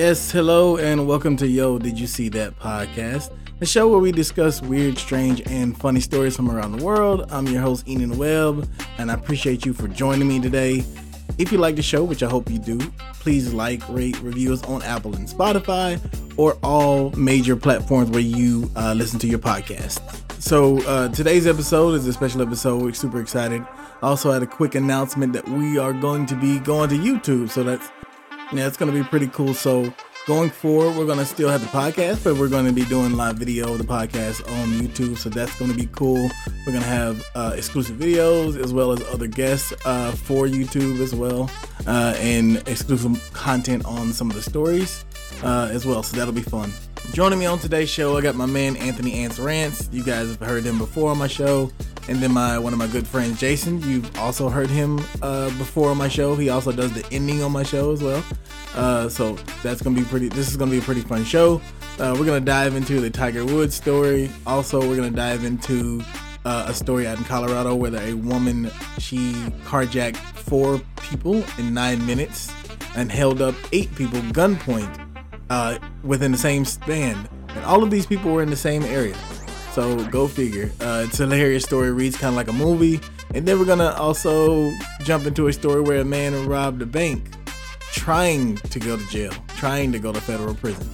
Yes, hello, and welcome to Yo, Did You See That podcast, the show where we discuss weird, strange, and funny stories from around the world. I'm your host, Enan Webb, and I appreciate you for joining me today. If you like the show, which I hope you do, please like, rate, review us on Apple and Spotify or all major platforms where you uh, listen to your podcast. So, uh, today's episode is a special episode. We're super excited. I also had a quick announcement that we are going to be going to YouTube. So, that's yeah, it's going to be pretty cool. So, going forward, we're going to still have the podcast, but we're going to be doing live video of the podcast on YouTube. So that's going to be cool. We're going to have uh, exclusive videos as well as other guests uh, for YouTube as well, uh, and exclusive content on some of the stories uh, as well. So that'll be fun. Joining me on today's show, I got my man Anthony Ants Rants. You guys have heard him before on my show, and then my one of my good friends Jason. You've also heard him uh, before on my show. He also does the ending on my show as well. Uh, so that's gonna be pretty. This is gonna be a pretty fun show. Uh, we're gonna dive into the Tiger Woods story. Also, we're gonna dive into uh, a story out in Colorado where a woman she carjacked four people in nine minutes and held up eight people gunpoint uh, within the same span, and all of these people were in the same area. So go figure. Uh, it's a hilarious story. Reads kind of like a movie, and then we're gonna also jump into a story where a man robbed a bank trying to go to jail, trying to go to federal prison.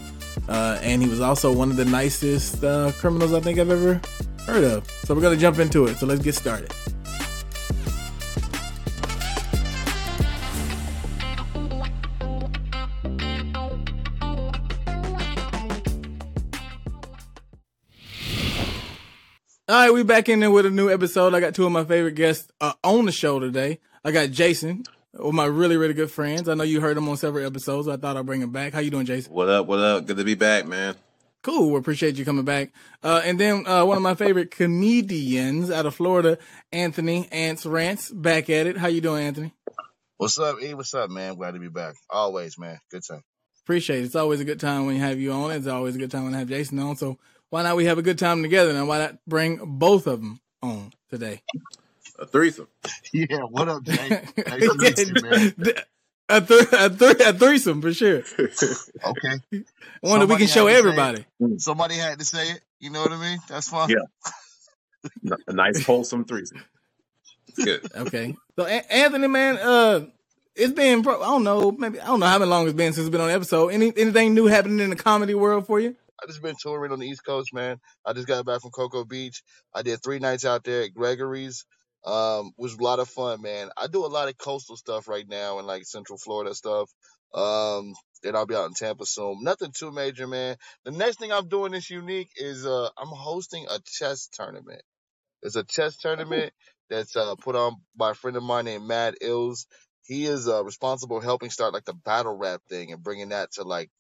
Uh, and he was also one of the nicest uh, criminals I think I've ever heard of. So we're gonna jump into it. So let's get started. All right, we back in there with a new episode. I got two of my favorite guests uh, on the show today. I got Jason, with my really, really good friends. I know you heard him on several episodes. So I thought I'd bring him back. How you doing, Jason? What up? What up? Good to be back, man. Cool. We appreciate you coming back. Uh, and then uh, one of my favorite comedians out of Florida, Anthony Ants Rants, back at it. How you doing, Anthony? What's up, E? What's up, man? Glad to be back. Always, man. Good time. Appreciate it. It's always a good time when you have you on. It's always a good time when I have Jason on. So why not we have a good time together? And why not bring both of them on today? A threesome. Yeah, what up, Jay? Nice to meet you, man. A, th- a, th- a threesome for sure. Okay. One that we can show had say everybody. Somebody had to say it. You know what I mean? That's fine. Yeah. a nice wholesome threesome. Good. Okay. So A- Anthony, man, uh, it's been pro- I don't know, maybe I don't know how long it's been since it's been on an episode. Any anything new happening in the comedy world for you? I just been touring on the East Coast, man. I just got back from Cocoa Beach. I did three nights out there at Gregory's. Um, was a lot of fun, man. I do a lot of coastal stuff right now and like Central Florida stuff. Um, then I'll be out in Tampa soon. Nothing too major, man. The next thing I'm doing that's unique is uh I'm hosting a chess tournament. It's a chess tournament that's uh put on by a friend of mine named Matt Ills. He is uh responsible helping start like the battle rap thing and bringing that to like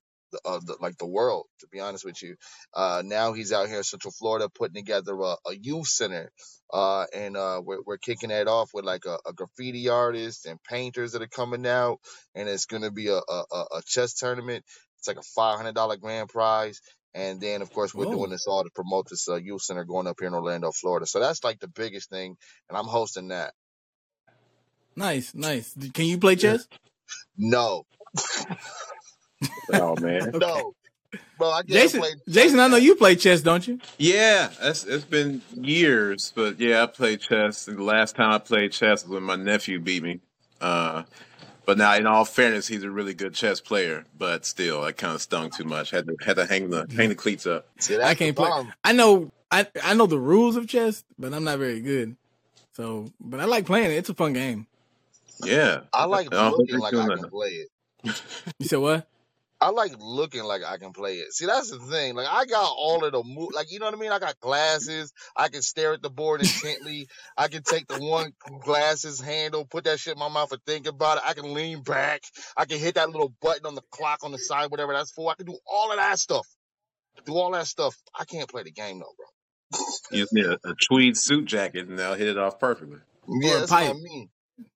uh, the like the world. To be honest with you, uh now he's out here in Central Florida putting together a, a youth center. Uh, and uh, we're we're kicking that off with like a, a graffiti artist and painters that are coming out, and it's gonna be a a, a a chess tournament. It's like a five hundred dollar grand prize. And then, of course, we're Whoa. doing this all to promote this uh, youth center going up here in Orlando, Florida. So that's like the biggest thing, and I'm hosting that. Nice, nice. Can you play chess? No, Oh man. no, bro, I Jason, play. Jason, I know you play chess, don't you? Yeah, it's, it's been years, but yeah, I played chess. And the last time I played chess was when my nephew beat me. Uh, but now, in all fairness, he's a really good chess player. But still, I kind of stung too much. Had to had to hang the hang the cleats up. See, I can't play. I know, I I know the rules of chess, but I'm not very good. So, but I like playing it. It's a fun game. Yeah. I like I hope looking you're like doing I can play it. You said what? I like looking like I can play it. See, that's the thing. Like I got all of the move. Like you know what I mean. I got glasses. I can stare at the board intently. I can take the one glasses handle, put that shit in my mouth, and think about it. I can lean back. I can hit that little button on the clock on the side, whatever that's for. I can do all of that stuff. Do all that stuff. I can't play the game though, bro. You just need a, a tweed suit jacket, and they'll hit it off perfectly. Yeah, a that's what I pipe. mean.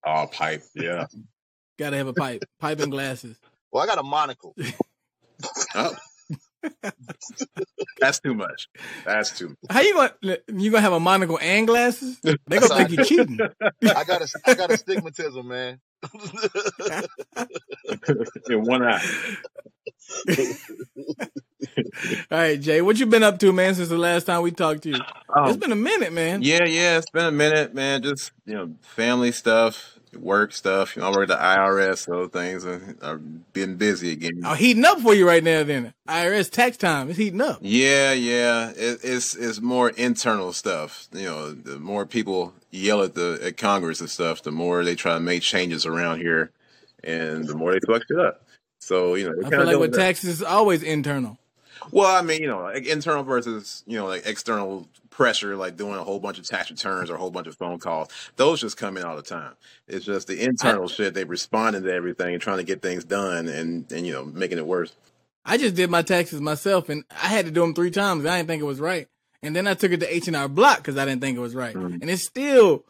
Oh, pipe. Yeah. Got to have a pipe, pipe and glasses. Well, I got a monocle. Oh. That's too much. That's too much. How you gonna you gonna have a monocle and glasses? They gonna Sorry. think you're cheating. I got a, I got a astigmatism, man. In one eye. All right, Jay, what you been up to, man, since the last time we talked to you? Oh, It's been a minute, man. yeah, yeah, it's been a minute, man. Just you know, family stuff, work stuff. You know, I work the IRS, so things are, are been busy again. Oh, heating up for you right now, then. IRS tax time. It's heating up. Yeah, yeah, it, it's it's more internal stuff. You know, the more people yell at the at Congress and stuff, the more they try to make changes around here, and the more they fuck it up. So you know, I feel like with with taxes, it's always internal. Well, I mean, you know, like internal versus you know, like external pressure, like doing a whole bunch of tax returns or a whole bunch of phone calls. Those just come in all the time. It's just the internal shit. They responding to everything and trying to get things done, and and you know, making it worse. I just did my taxes myself, and I had to do them three times. I didn't think it was right, and then I took it to H and R Block because I didn't think it was right, Mhm. and it's still.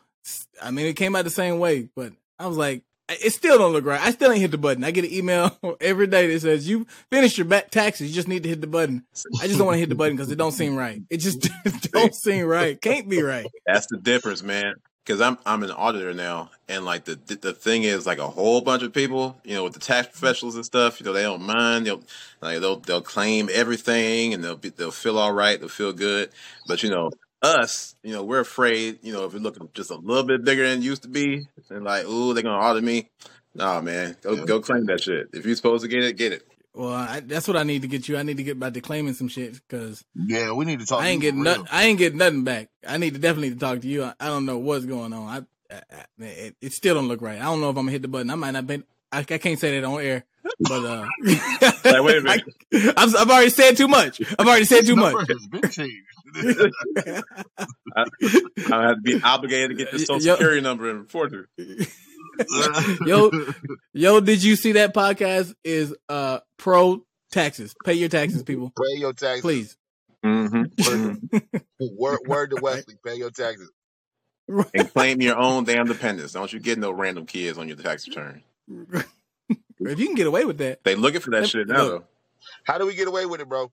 I mean, it came out the same way, but I was like, it still don't look right. I still ain't hit the button. I get an email every day that says you finished your back taxes. You just need to hit the button. I just don't want to hit the button because it don't seem right. It just don't seem right. Can't be right. That's the difference, man. Because I'm I'm an auditor now, and like the the thing is, like a whole bunch of people, you know, with the tax professionals and stuff, you know, they don't mind. They'll like they'll they'll claim everything, and they'll be, they'll feel all right, they'll feel good. But you know, us, you know, we're afraid. You know, if we're looking just a little bit bigger than it used to be, and like, ooh, they're gonna audit me. Nah, man, go go claim that shit. If you're supposed to get it, get it. Well, I, that's what I need to get you. I need to get back to claiming some shit because Yeah, we need to talk. I ain't to getting nothing. I ain't getting nothing back. I need to definitely talk to you. I, I don't know what's going on. I, I, I it, it still don't look right. I don't know if I'm gonna hit the button. I might not be. I, I can't say that on air, but uh, Like, wait a minute. I, I've, I've already said too much. I've already said too much. Number has been changed. I have to be obligated to get the social Yo- security number and report it. Yo, yo, did you see that podcast? Is uh pro taxes? Pay your taxes, people, pay your taxes. please. Mm-hmm. Word, word to Wesley. Pay your taxes. and claim your own damn dependents. Don't you get no random kids on your tax return. If you can get away with that, They looking for that shit now Look. though. How do we get away with it, bro?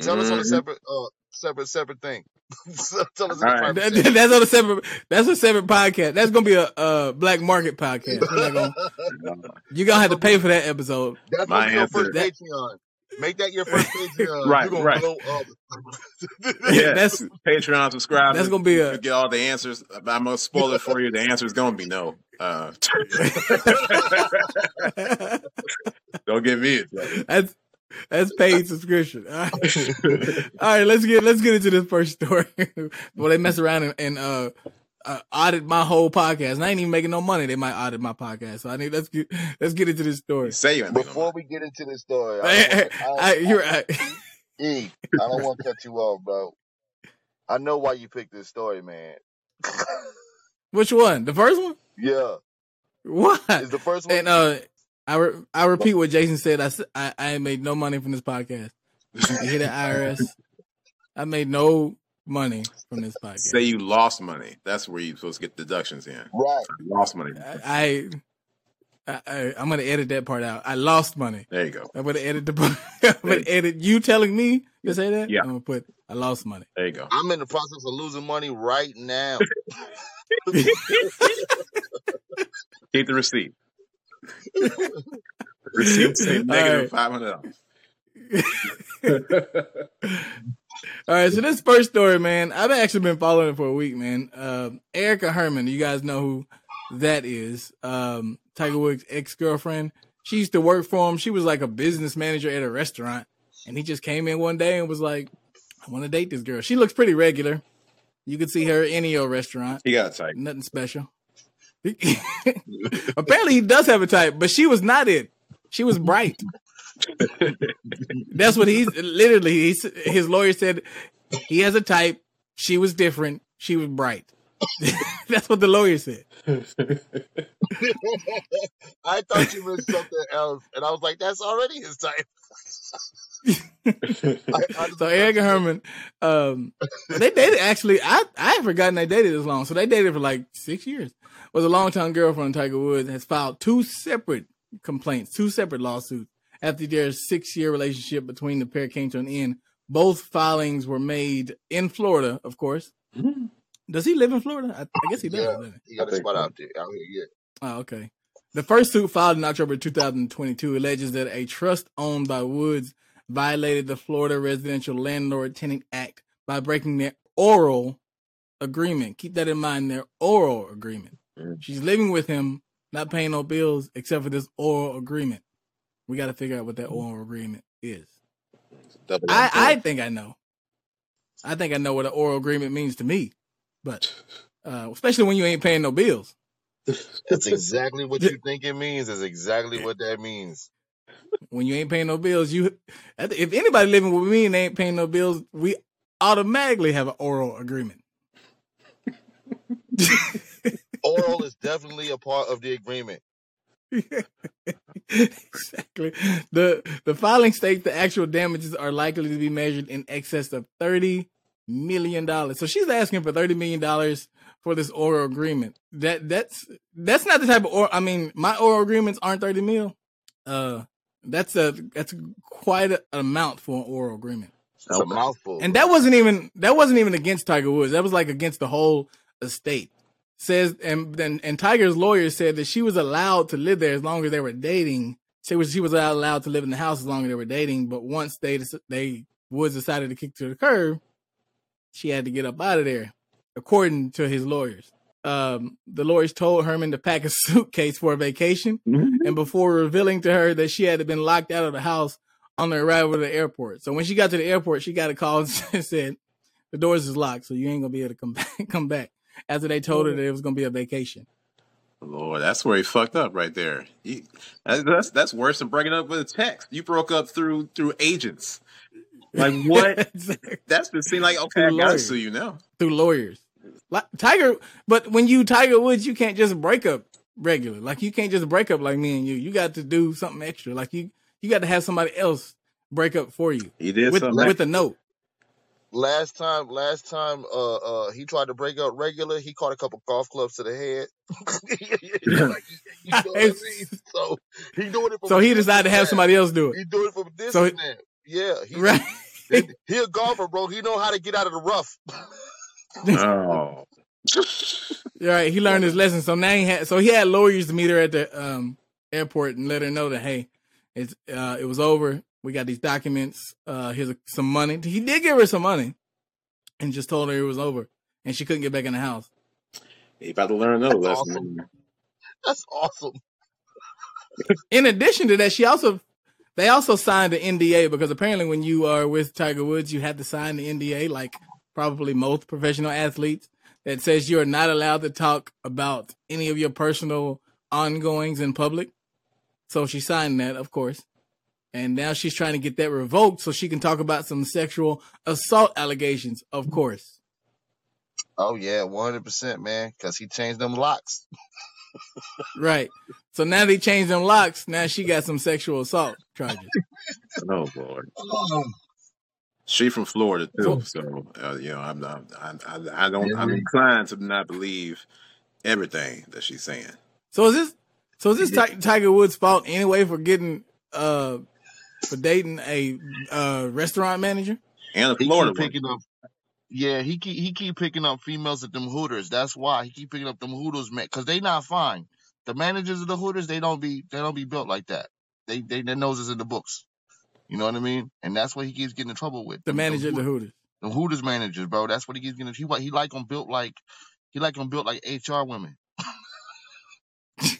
Tell us on a Mhm. separate, uh, separate, separate thing. Tell us in the All right. private that- that's on a separate. That's a separate podcast. That's gonna be a, uh black market podcast. We're gonna, you gonna have to pay for that episode. That's My your answer- first That- Patreon. Make that your first Patreon. Right, You're right. blow up. Yeah. That's Patreon subscribe. That's gonna be a- you get all the answers. I'm gonna spoil it for you. The answer is gonna be no. Uh, don't get me it. that's that's paid subscription. All right. All right, let's get let's get into this first story. well, they mess around and, and uh, uh, audit my whole podcast, and I ain't even making no money. They might audit my podcast, so I need let's get let's get into this story. You say you ain't making no Before we get into this story, I I, don't wanna- I- you're right. E, I don't want to cut you off, bro. I know why you picked this story, man. Which one? The first one? Yeah, What? is the first one. And uh, I re- I repeat what Jason said. I, I ain't made no money from this podcast. You hear that IRS? I made no money from this podcast. Say you lost money. That's where you supposed to get deductions in. right. You lost money. I, I, I I'm gonna edit that part out. I lost money. There you go. I'm gonna edit the. part- I'm gonna edit you telling me to say that. Yeah. I'm gonna put I lost money. There you go. I'm in the process of losing money right now. Keep the receipt. receipt say negative right. five hundred dollars. All right, so this first story, man, I've actually been following it for a week, man. Um, Erica Herman, you guys know who that is. Um, Tiger Woods' ex girlfriend. She used to work for him. She was like a business manager at a restaurant, and he just came in one day and was like, "I want to date this girl." She looks pretty regular. You could see her at any old restaurant. He got a type. Nothing special. Apparently, he does have a type, but she was not it. She was bright. That's what he's literally. He's, his lawyer said he has a type. She was different. She was bright. That's what the lawyer said. I thought you meant something else, and I was like, "That's already his type." I, I So Erica Herman, um, they dated actually. I I had forgotten they dated this long. So they dated for like six years. Was a longtime girlfriend of Tiger Woods has filed two separate complaints, two separate lawsuits after their six year relationship between the pair came to an end. Both filings were made in Florida, of course. Does he live in Florida? I, I guess he does. Yeah. he? he got a spot out there, out here. Yeah. Oh, okay. The first suit filed in October 2022 alleges that a trust owned by Woods violated the Florida Residential Landlord Tenant Act by breaking their oral agreement. Keep that in mind, their oral agreement. Mm. She's living with him, not paying no bills except for this oral agreement. We got to figure out what that oral agreement is. I. I think I know. I think I know what an oral agreement means to me, but uh, especially when you ain't paying no bills. That's exactly what you think it means. Is exactly what that means. When you ain't paying no bills, you if anybody living with me and they ain't paying no bills, we automatically have an oral agreement. Oral is definitely a part of the agreement. exactly. The the filing states the actual damages are likely to be measured in excess of thirty million dollars. So she's asking for thirty million dollars for this oral agreement. That that's that's not the type of or I mean, my oral agreements aren't thirty mil. Uh that's a that's quite a, an amount for an oral agreement. It's a mouthful. And that wasn't even that wasn't even against Tiger Woods. That was like against the whole estate. Says and and, and Tiger's lawyer said that she was allowed to live there as long as they were dating. She was she was allowed to live in the house as long as they were dating. But once they they Woods decided to kick to the curb, she had to get up out of there, according to his lawyers. Um, the lawyers told Herman to pack a suitcase for a vacation, and before revealing to her that she had been locked out of the house on the arrival to the airport. So when she got to the airport, she got a call and said, "The doors is locked, so you ain't gonna be able to come back." Come back. After they told her that it was gonna be a vacation. Lord, that's where he fucked up right there. He, that's that's worse than breaking up with a text. You broke up through through agents. Like what? Exactly. that's the scene. Like okay, I gotta sue you now. Through lawyers. Like, Tiger, but when you Tiger Woods, you can't just break up regular. Like you can't just break up like me and you. You got to do something extra. Like you, you got to have somebody else break up for you He did with something. with a note. last time, last time, uh, uh, he tried to break up regular. He caught a couple golf clubs to the head. Like, you know what I mean? So he doing it. From So he decided to have somebody else do it. He doing it from a distance So he- now. Yeah, he, Right. He, he a golfer, bro. He know how to get out of the rough. oh, Right. He learned his lesson. So now he had so he had lawyers to meet her at the um airport and let her know that hey, it's uh it was over. We got these documents. Uh here's some money. He did give her some money and just told her it was over. And she couldn't get back in the house. he about to learn another That's lesson. That's awesome. In addition to that, she also they also signed the NDA because apparently when you are with Tiger Woods, you have to sign the NDA like probably most professional athletes that says you're not allowed to talk about any of your personal ongoings in public. So she signed that, of course. And now she's trying to get that revoked so she can talk about some sexual assault allegations, of course. Oh yeah, one hundred percent, man. Cause he changed them locks. Right. So now they changed them locks. Now she got some sexual assault charges. Oh Lord, she from Florida too. So uh, you know, I'm not. I, I, I don't. I'm inclined to not believe everything that she's saying. So is this so is this Ti- Tiger Woods' fault anyway for getting uh for dating a uh restaurant manager? And a Florida keep picking up. Yeah, he keep he keep picking up females at them Hooters. That's why he keep picking up them Hooters, man. Cause they not fine. The managers of the Hooters, they don't be they don't be built like that. They they their noses in the books. You know what I mean? And that's what he keeps getting in trouble with. The Them- manager of the Hooters. The Hooters managers, bro. That's what he keeps getting. He wa- he like them built like he like them built like HR women.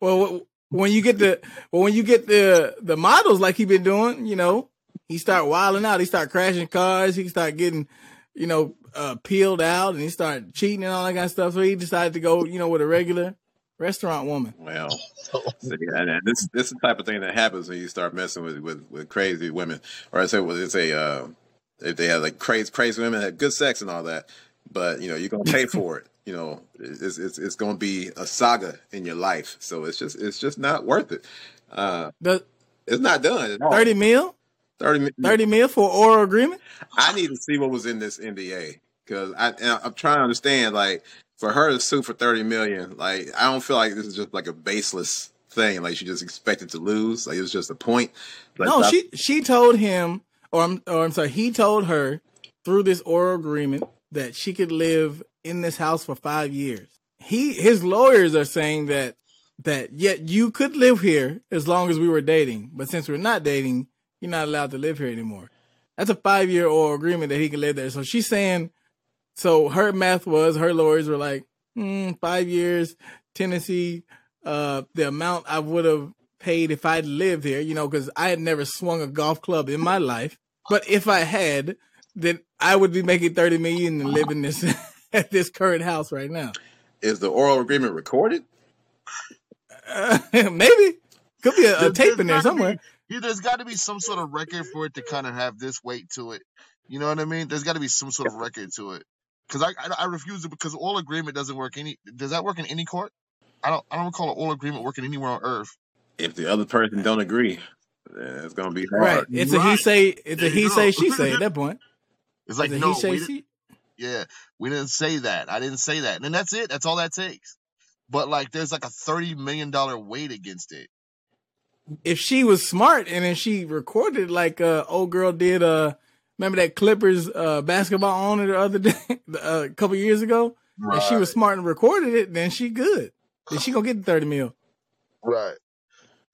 Well, when you get the well, when you get the the models like he been doing, you know, he start wilding out. He start crashing cars. He start getting, you know, uh, peeled out, and he start cheating and all that kind of stuff. So he decided to go, you know, with a regular restaurant woman. Well, see, and and this this is the type of thing that happens when you start messing with with, with crazy women, or I say, well, it's a uh, if they have like crazy crazy women that have good sex and all that, but you know you're gonna pay for it. You know, it's it's it's gonna be a saga in your life, so it's just it's just not worth it. Uh, The it's not done at thirty mil, 30 thirty mil for oral agreement. I need to see what was in this NDA because I I'm trying to understand like for her to sue for 30 million, like I don't feel like this is just like a baseless thing. Like she just expected to lose. Like it was just a point. Like, no, she she told him, or I'm, or I'm sorry, he told her through this oral agreement that she could live in this house for five years. He his lawyers are saying that that yet you could live here as long as we were dating, but since we're not dating, you're not allowed to live here anymore. That's a five year old agreement that he can live there. So she's saying, so her math was her lawyers were like, hmm, five years, Tennessee, uh, the amount I would have paid if I'd lived here, you know, because I had never swung a golf club in my life. But if I had, then I would be making thirty million and living this at this current house right now. Is the oral agreement recorded? Uh, maybe could be a, a tape in there somewhere. Be, yeah, there's got to be some sort of record for it to kind of have this weight to it. You know what I mean? There's got to be some sort of record to it. Because I, I, I refuse it because all agreement doesn't work any. Does that work in any court? I don't I don't recall an all agreement working anywhere on earth. If the other person don't agree, it's gonna be hard. Right. It's right. a he say. It's there a he say she say at that point. It's like it's no, he say she. Yeah, we didn't say that. I didn't say that, and that's it. That's all that takes. But like, there's like a thirty million dollar weight against it. If she was smart and then she recorded like uh old girl did uh remember that Clippers uh basketball owner the other day uh, a couple years ago, right. and she was smart and recorded it, then she good. Then she gonna get the thirty mil. Right.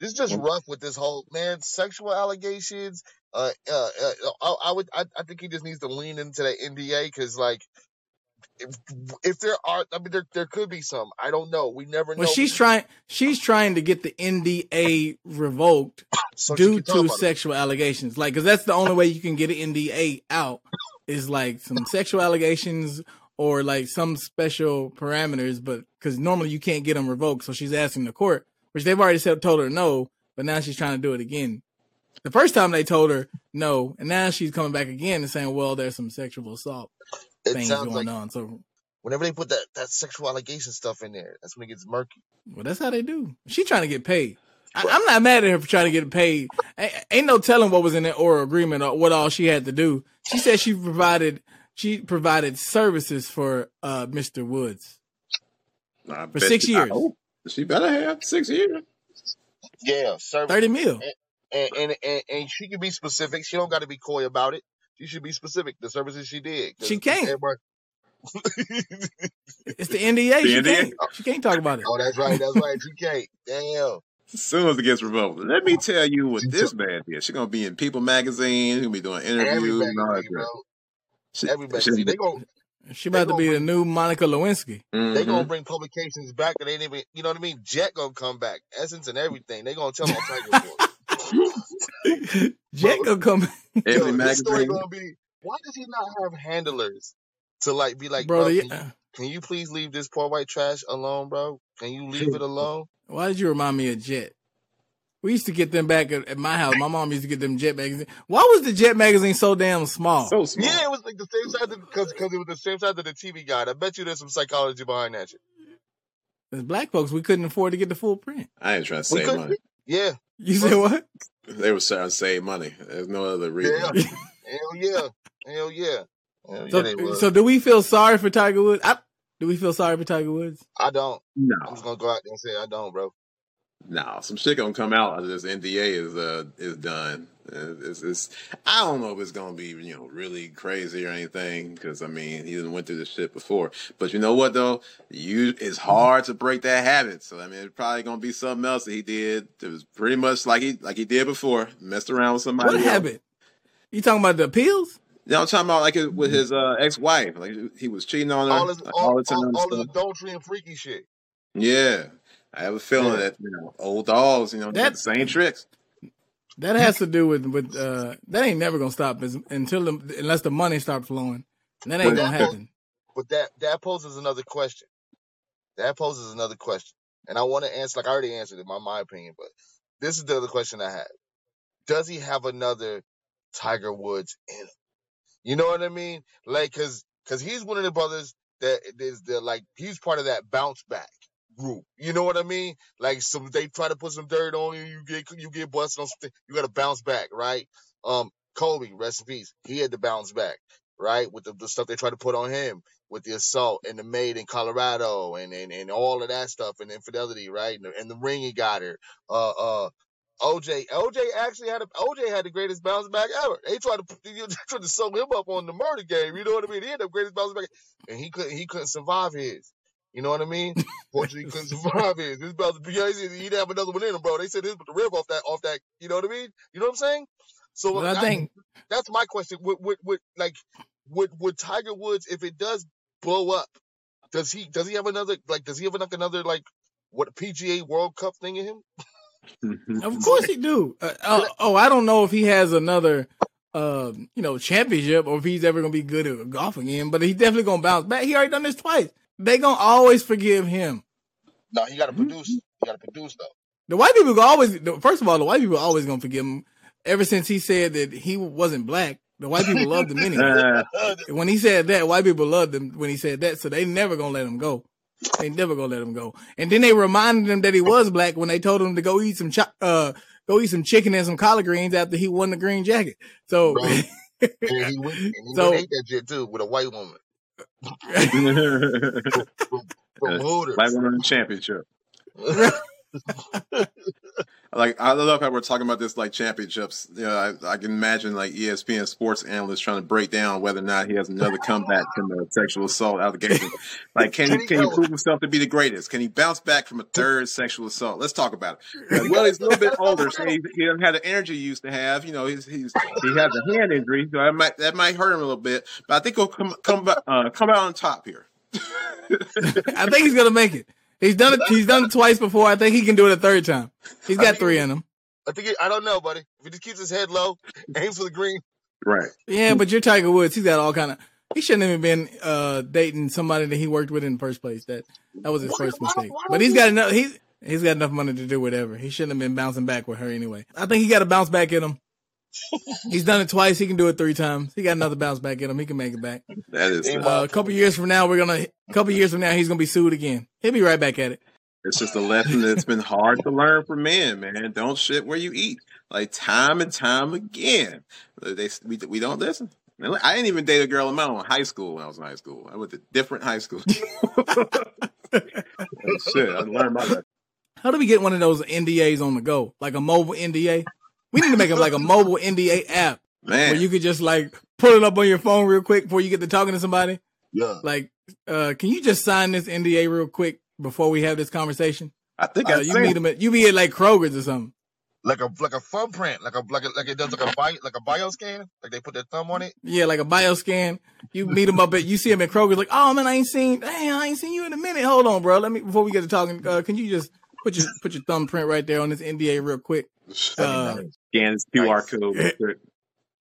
This is just rough with this whole man sexual allegations. Uh, uh, uh I, I, would, I, I think he just needs to lean into that NDA because, like, if, if there are, I mean, there there could be some. I don't know. We never know. Well, she's trying. She's trying to get the NDA revoked so due to sexual it. allegations. Like, because that's the only way you can get an NDA out is like some sexual allegations or like some special parameters. But because normally you can't get them revoked, so she's asking the court which they've already said, told her no, but now she's trying to do it again. The first time they told her no, and now she's coming back again and saying, well, there's some sexual assault it things going like on. So whenever they put that, that sexual allegation stuff in there, that's when it gets murky. Well, that's how they do. She's trying to get paid. I, am not mad at her for trying to get paid. Ain't, ain't no telling what was in that oral agreement or what all she had to do. She said she provided she provided services for uh, Mr. Woods for six years. She better have six years. Yeah, service. thirty mil. And and, and and she can be specific. She don't got to be coy about it. She should be specific. The services she did. She can't. it's the NDA. The she, NDA? Can't. she can't talk about it. Oh, that's right. That's right. She can't. Damn. As soon as it gets revoked, let me tell you what this man did. She's gonna be in People Magazine. She's gonna be doing interviews. Every magazine, bro. She, Every magazine. They gonna she about to be the new Monica Lewinsky. Mm-hmm. They gonna bring publications back, and they ain't even, you know what I mean. Jet gonna come back, Essence and everything. They gonna tell on Tiger Jet gonna come. Every yo, this story gonna be. Why does he not have handlers to like be like, bro? bro can, you, can, you, please leave this poor white trash alone, bro? Can you leave it alone? Why did you remind me of Jet? We used to get them back at, at, my house. My mom used to get them Jet magazine. Why was the Jet magazine so damn small? So small. Yeah, it was like the same size because because it was the same size of the TV guide. I bet you there's some psychology behind that shit. As black folks, we couldn't afford to get the full print. I ain't trying to save money. Yeah. You said what? They were trying to save money. There's no other reason. Yeah. Hell yeah. Hell yeah. Hell so, yeah so do we feel sorry for Tiger Woods? I, do we feel sorry for Tiger Woods? I don't. No. I'm just gonna go out there and say I don't, bro. No, some shit gonna come out after this NDA is uh is done. It's, it's, I don't know if it's gonna be you know really crazy or anything because I mean he didn't went through this shit before. But you know what though, you it's hard to break that habit. So I mean it's probably gonna be something else that he did. It was pretty much like he like he did before, messed around with somebody. What else. habit? You talking about the appeals? Yeah, I'm talking about like with his uh, ex-wife. Like he was cheating on her all, his, all, all the time. All, all his adultery and freaky shit. Yeah. I have a feeling yeah. that you know old dogs, you know, that, the same tricks. That has to do with with uh, that ain't never gonna stop until the, unless the money starts flowing. That ain't but gonna that, happen. But that that poses another question. That poses another question, and I want to answer. Like I already answered it, my my opinion, but this is the other question I have. Does he have another Tiger Woods in him? You know what I mean? Like, cause cause he's one of the brothers that is the like he's part of that bounce back group. You know what I mean? Like some they try to put some dirt on you, you get you get busted on something, you gotta bounce back, right? Um Kobe, peace. He had to bounce back, right? With the, the stuff they tried to put on him, with the assault and the maid in Colorado and, and, and all of that stuff and infidelity, right? And the, and the ring he got her. Uh uh OJ, OJ actually had a, OJ had the greatest bounce back ever. They tried to they tried to sew him up on the murder game. You know what I mean? He had the greatest bounce back, and he couldn't he couldn't survive his. You know what I mean? Fortunately, he couldn't survive it. This brother, he didn't have another one in him, bro. They said this was the rib off that, off that. You know what I mean? You know what I'm saying? So Well, I I- think that's my question. Would, would, would like, would, would Tiger Woods, if it does blow up, does he, does he have another, like, does he have like another, like, what PGA World Cup thing in him? Of course he do. Uh, oh, oh, I don't know if he has another, uh, you know, championship or if he's ever gonna be good at golf again. But he's definitely gonna bounce back. He already done this twice. They gonna always forgive him. No, he got to produce. He got to produce though. The white people go always. the- First of all, the white people always gonna forgive him. Ever since he said that he wasn't black, the white people loved him anyway. When he said that, white people loved him when he said that, so they never gonna let him go. They never gonna let him go. And then they reminded him that he was black when they told him to go eat some cho- uh go eat some chicken and some collard greens after he won the green jacket. So. And he went, and he So- ate that shit too with a white woman from Yeah. Hooters. like winning the championship. Like I love how we're talking about this like championships. You know, I, I can imagine like ESPN sports analysts trying to break down whether or not he has another comeback from the sexual assault allegation. Like, can he can he prove himself to be the greatest? Can he bounce back from a third sexual assault? Let's talk about it. Like, well, he's a little bit older, so he, he doesn't have the energy he used to have. You know, he's, he's he has a hand injury, so that might that might hurt him a little bit. But I think he'll come come back uh, come out on top here. I think he's gonna make it. He's done it. He's done it twice before. I think he can do it a third time. He's got three in him. I think he, I don't know, buddy. If he just keeps his head low, aims for the green. Right. Yeah, but you're Tiger Woods. He's got all kind of. He shouldn't have been uh, dating somebody that he worked with in the first place. That that was his Why- first why- mistake. why But don't he's you- got enough. He's he's got enough money to do whatever. He shouldn't have been bouncing back with her anyway. I think he got to bounce back in him. He's done it twice. He can do it three times. He got another bounce back in him. He can make it back. That is. Uh, a couple years from now, we're gonna. A couple years from now, he's gonna be sued again. He'll be right back at it. It's just a lesson that's been hard to learn for men, man. Don't shit where you eat. Like time and time again. They we, we don't listen. I didn't even date a girl in my own high school when I was in high school. I went to different high schools. shit, I learned my lesson. How do we get one of those NDAs on the go, like a mobile NDA? We need to make it like a mobile NDA app Man. where you could just like pull it up on your phone real quick before you get to talking to somebody. Yeah. Like, uh, can you just sign this NDA real quick before we have this conversation? I think Uh, I you meet them at you be at like Kroger's or something. Like a like a thumbprint, like a like a, like it does like a bio like a bio scan, like they put their thumb on it. Yeah, like a bioscan. You meet them up at you see them at Kroger's. Like, oh man, I ain't seen. Damn, I ain't seen you in a minute. Hold on, bro. Let me before we get to talking. Uh, can you just put your put your thumbprint right there on this NDA real quick? Uh, scan his QR Nice. code.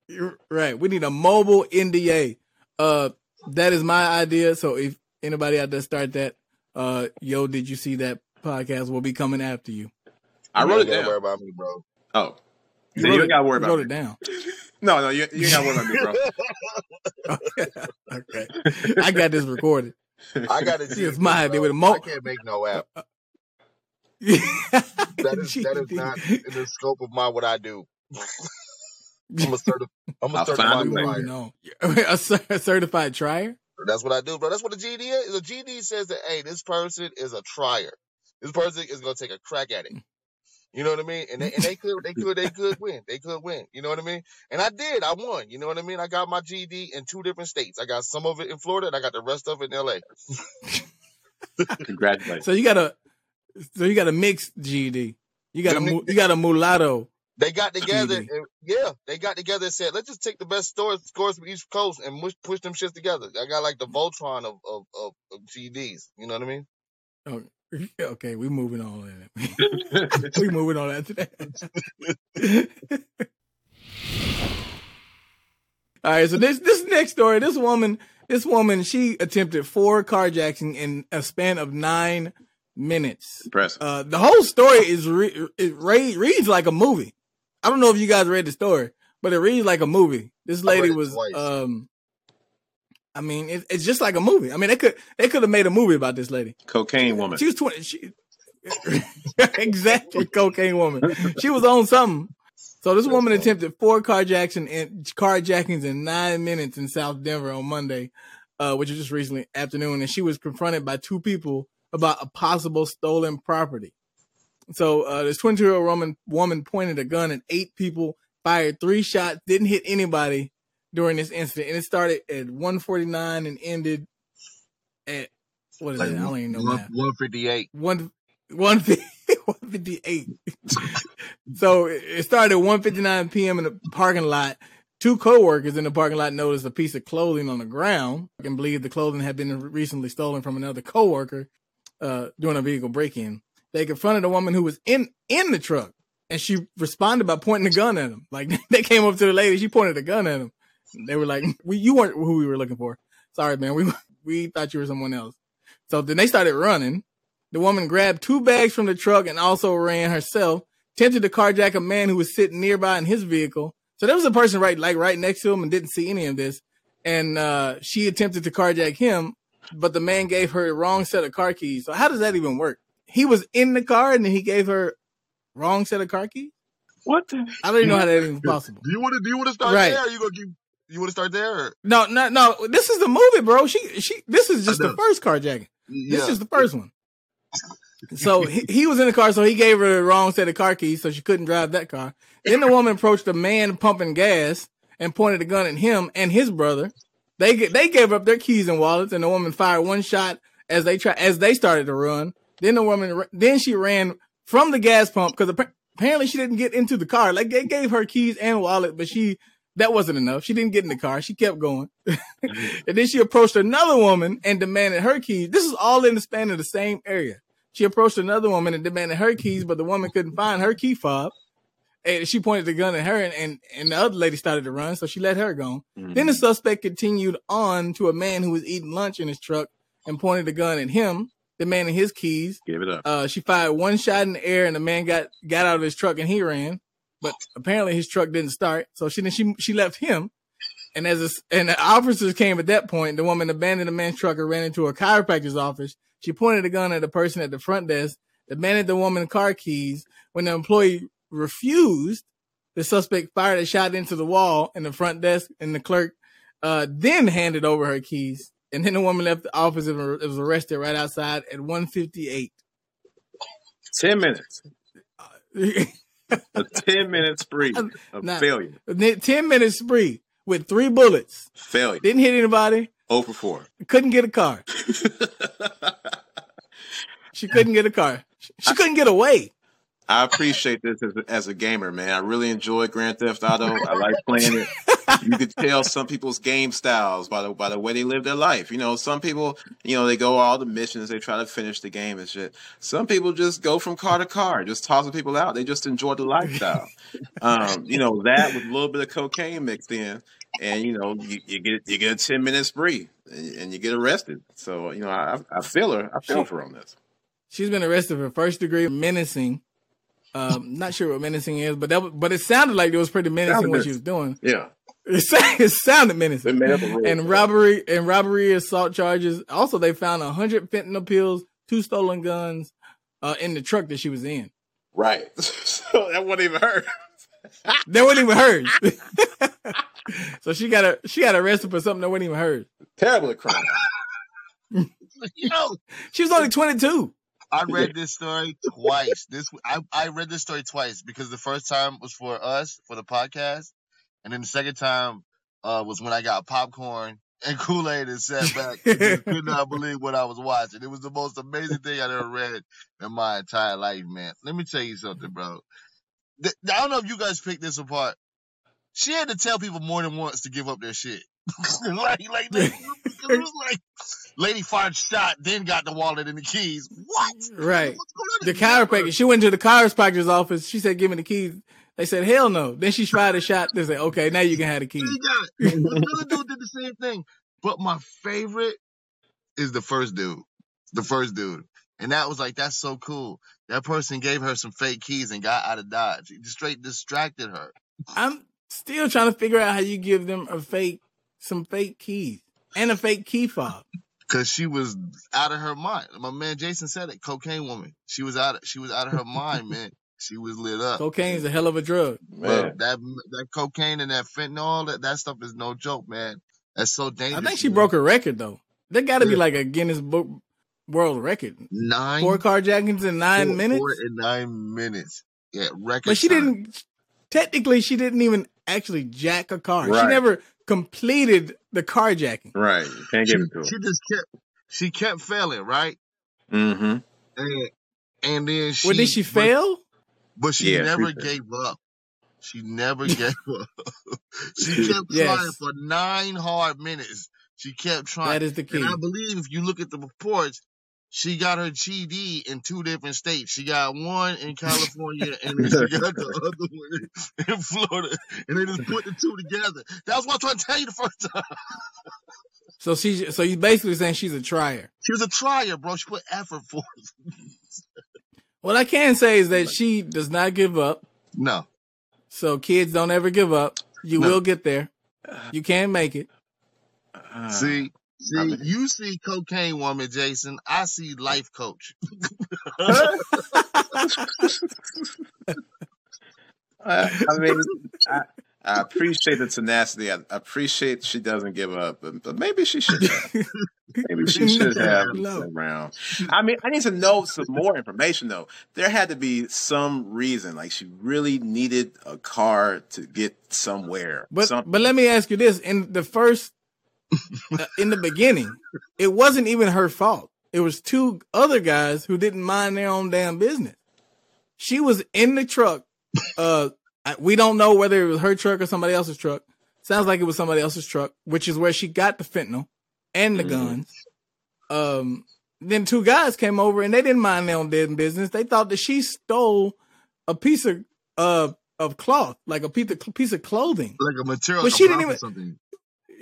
You're Right. We need a mobile NDA. Uh, that is my idea. So if anybody out there start that, uh, yo, did you see that podcast? will be coming after you. I You wrote it down. Worry about me, bro. Oh, You so you it- gotta worry you about wrote me. it down. No, no, you, you ain't gotta worry about me, bro. okay. I got this recorded. I got it. See, it's my idea with a mo- I can't make no app. That That is that is not in the scope of my what I do. I'm a certi- I'm a I'll certified find a way. liar. no. a, certified trier? That's what I do, bro. That's what the GD is. The GD says that, hey, this person is a trier. This person is gonna take a crack at it. Hmm. You know what I mean? And they, and they could, they could, they could win. They could win. You know what I mean? And I did. I won. You know what I mean? I got my GD in two different states. I got some of it in Florida, and I got the rest of it in LA. Congratulations. So you got a, so you got a mixed GED. You got a, you got a mulatto. They got together, GD. and, yeah, they got together and said, let's just take the best scores, scores from each coast and mush, push them shits together. I got like the Voltron of of, of, of GDs. You know what I mean? Oh, okay, we moving on. we moving on after that. All right, so this this next story, this woman, this woman, she attempted four carjacking in a span of nine minutes. Impressive. Uh, the whole story is re- it re- reads like a movie. I don't know if you guys read the story, but it reads like a movie. This lady was, twice. um, I mean, it, it's just like a movie. I mean, they could they could have made a movie about this lady. Cocaine woman. She was twenty. She, exactly, cocaine woman. She was on something. So this woman attempted four carjacking and carjackings in nine minutes in South Denver on Monday, uh, which was just recently afternoon, and she was confronted by two people about a possible stolen property. So uh, this 22 year old woman woman pointed a gun at eight people, fired three shots, didn't hit anybody during this incident, and it started at 1:49 and ended at what is Like it? I don't even know one, math. 158. One, one, 158. so it it started at 1:59 p.m. in the parking lot. Two coworkers in the parking lot noticed a piece of clothing on the ground and believed the clothing had been recently stolen from another coworker uh, during a vehicle break-in. They confronted a woman who was in in the truck, and she responded by pointing a gun at him. Like they came up to the lady, she pointed a gun at him. They were like, "We, you weren't who we were looking for. Sorry, man. We we thought you were someone else." So then they started running. The woman grabbed two bags from the truck and also ran herself, attempted to carjack a man who was sitting nearby in his vehicle. So there was a person right like right next to him and didn't see any of this. And uh, she attempted to carjack him, but the man gave her the wrong set of car keys. So how does that even work? He was in the car and then he gave her wrong set of car keys? What the? I don't even know how that is possible. Do you want to? Do you want to start Right. there? Or you gonna keep? You want to start there? Or? No, no, no. This is the movie, bro. She, she. This is just the first carjacking. Mm, yeah. This is the first one. So he, he was in the car, so he gave her the wrong set of car keys, so she couldn't drive that car. Then the woman approached a man pumping gas and pointed a gun at him and his brother. They they gave up their keys and wallets, and the woman fired one shot as they try as they started to run. Then the woman, then she ran from the gas pump because apparently she didn't get into the car. Like they gave her keys and wallet, but she that wasn't enough. She didn't get in the car. She kept going. Mm-hmm. and then she approached another woman and demanded her keys. This is all in the span of the same area. She approached another woman and demanded her keys, but the woman couldn't find her key fob. And she pointed the gun at her, and, and, and the other lady started to run, so she let her go. Then the suspect continued on to a man who was eating lunch in his truck and pointed the gun at him, demanding his keys. Give it up. Uh, she fired one shot in the air, and the man got got out of his truck and he ran. But apparently his truck didn't start, so she then she she left him. And as a, and the officers came at that point, the woman abandoned the man's truck and ran into a chiropractor's office. She pointed a gun at the person at the front desk, The man demanded the woman car keys. When the employee refused, the suspect fired a shot into the wall in the front desk, and the clerk uh, then handed over her keys. And then the woman left the office and was arrested right outside at 158. Ten minutes. A ten minute spree of Nah. failure. 10 minute spree with three bullets. Failure. Didn't hit anybody. Over four. Couldn't get a car. She couldn't get a car. She couldn't get away. I appreciate this as a, as a gamer, man. I really enjoy Grand Theft Auto. I like playing it. You could tell some people's game styles by the by the way they live their life. You know, some people, you know, they go all the missions, they try to finish the game and shit. Some people just go from car to car, just tossing people out. They just enjoy the lifestyle. um, you know, that with a little bit of cocaine mixed in, and you know, you, you get you get a ten minute spree and, and you get arrested. So you know, I I feel her. I feel her on this. She's been arrested for first degree menacing. Um, not sure what menacing is, but that was, but it sounded like it was pretty menacing Sounded what she was doing. Yeah, It, it sounded menacing. made up a rule. And robbery and robbery assault charges. Also, they found a hundred fentanyl pills, two stolen guns, uh, in the truck that she was in. Right. so that wasn't even her. That wasn't even hers. so she got a, she got arrested for something that wasn't even hers. Terrible at crime. Yo, She was only 22. I read this story twice. This I, I read this story twice because the first time was for us for the podcast, and then the second time uh, was when I got popcorn and Kool Aid and sat back and could not believe what I was watching. It was the most amazing thing I'd ever read in my entire life, man. Let me tell you something, bro. I don't know if you guys picked this apart. She had to tell people more than once to give up their shit. like, like, it was like, lady fired shot, then got the wallet and the keys. What? Right. What's going on The chiropractor, she went to the chiropractor's office. She said, give me the keys. They said, hell no. Then she fired a shot. They said, okay, now you can have the keys. It. Another dude did the same thing. But my favorite is the first dude. The first dude. And that was like, that's so cool. That person gave her some fake keys and got out of Dodge. Just straight distracted her. I'm still trying to figure out how you give them a fake, some fake keys and a fake key fob. Cause she was out of her mind. My man Jason said it. Cocaine woman. She was out. Of, she was out of her mind, man. She was lit up. Cocaine's a hell of a drug. Bro, Man. that that cocaine and that fentanyl, that, that stuff is no joke, man. That's so dangerous. I think she man. broke a record though. There got to be like a Guinness Book World Record. nine Four carjackings in nine four- minutes. Four in nine minutes. Yeah, record. But she time. didn't. Technically, she didn't even actually jack a car. She never completed the carjacking. Right. You can't She, give it to her. she just kept. she kept failing, right? Mm-hmm. And and then she What did she but, fail? but she Yeah, never she gave up. She never gave up. she kept trying for nine hard minutes. She kept trying. that is the key. And I believe if you look at the reports, she got her GD in two different states. She got one in California and then she got the other one in Florida. And they just put the two together. That's what I'm trying to tell you the first time. So she, so you basically saying she's a trier. She was a trier, bro. She put effort forth. What I can say is that she does not give up. No, So kids don't ever give up. You no. will get there. You can make it. Uh, See, I see, you see cocaine woman, Jason. I see life coach. I, I mean, I, I appreciate the tenacity. I, I appreciate she doesn't give up, but, but maybe she should have. Maybe she She should should have have. no. around. I mean, I need to know some more information though. There had to be some reason, like she really needed a car to get somewhere. But Something. but let me ask you this: in the first, in the beginning, it wasn't even her fault. It was two other guys who didn't mind their own damn business. She was in the truck. Uh, we don't know whether it was her truck or somebody else's truck. Sounds like it was somebody else's truck, which is where she got the fentanyl and the Mhm. guns. Um, then two guys came over and they didn't mind their own damn business. They thought that she stole a piece of uh of cloth, like a piece of piece of clothing. Like a material, But like a she didn't even. something.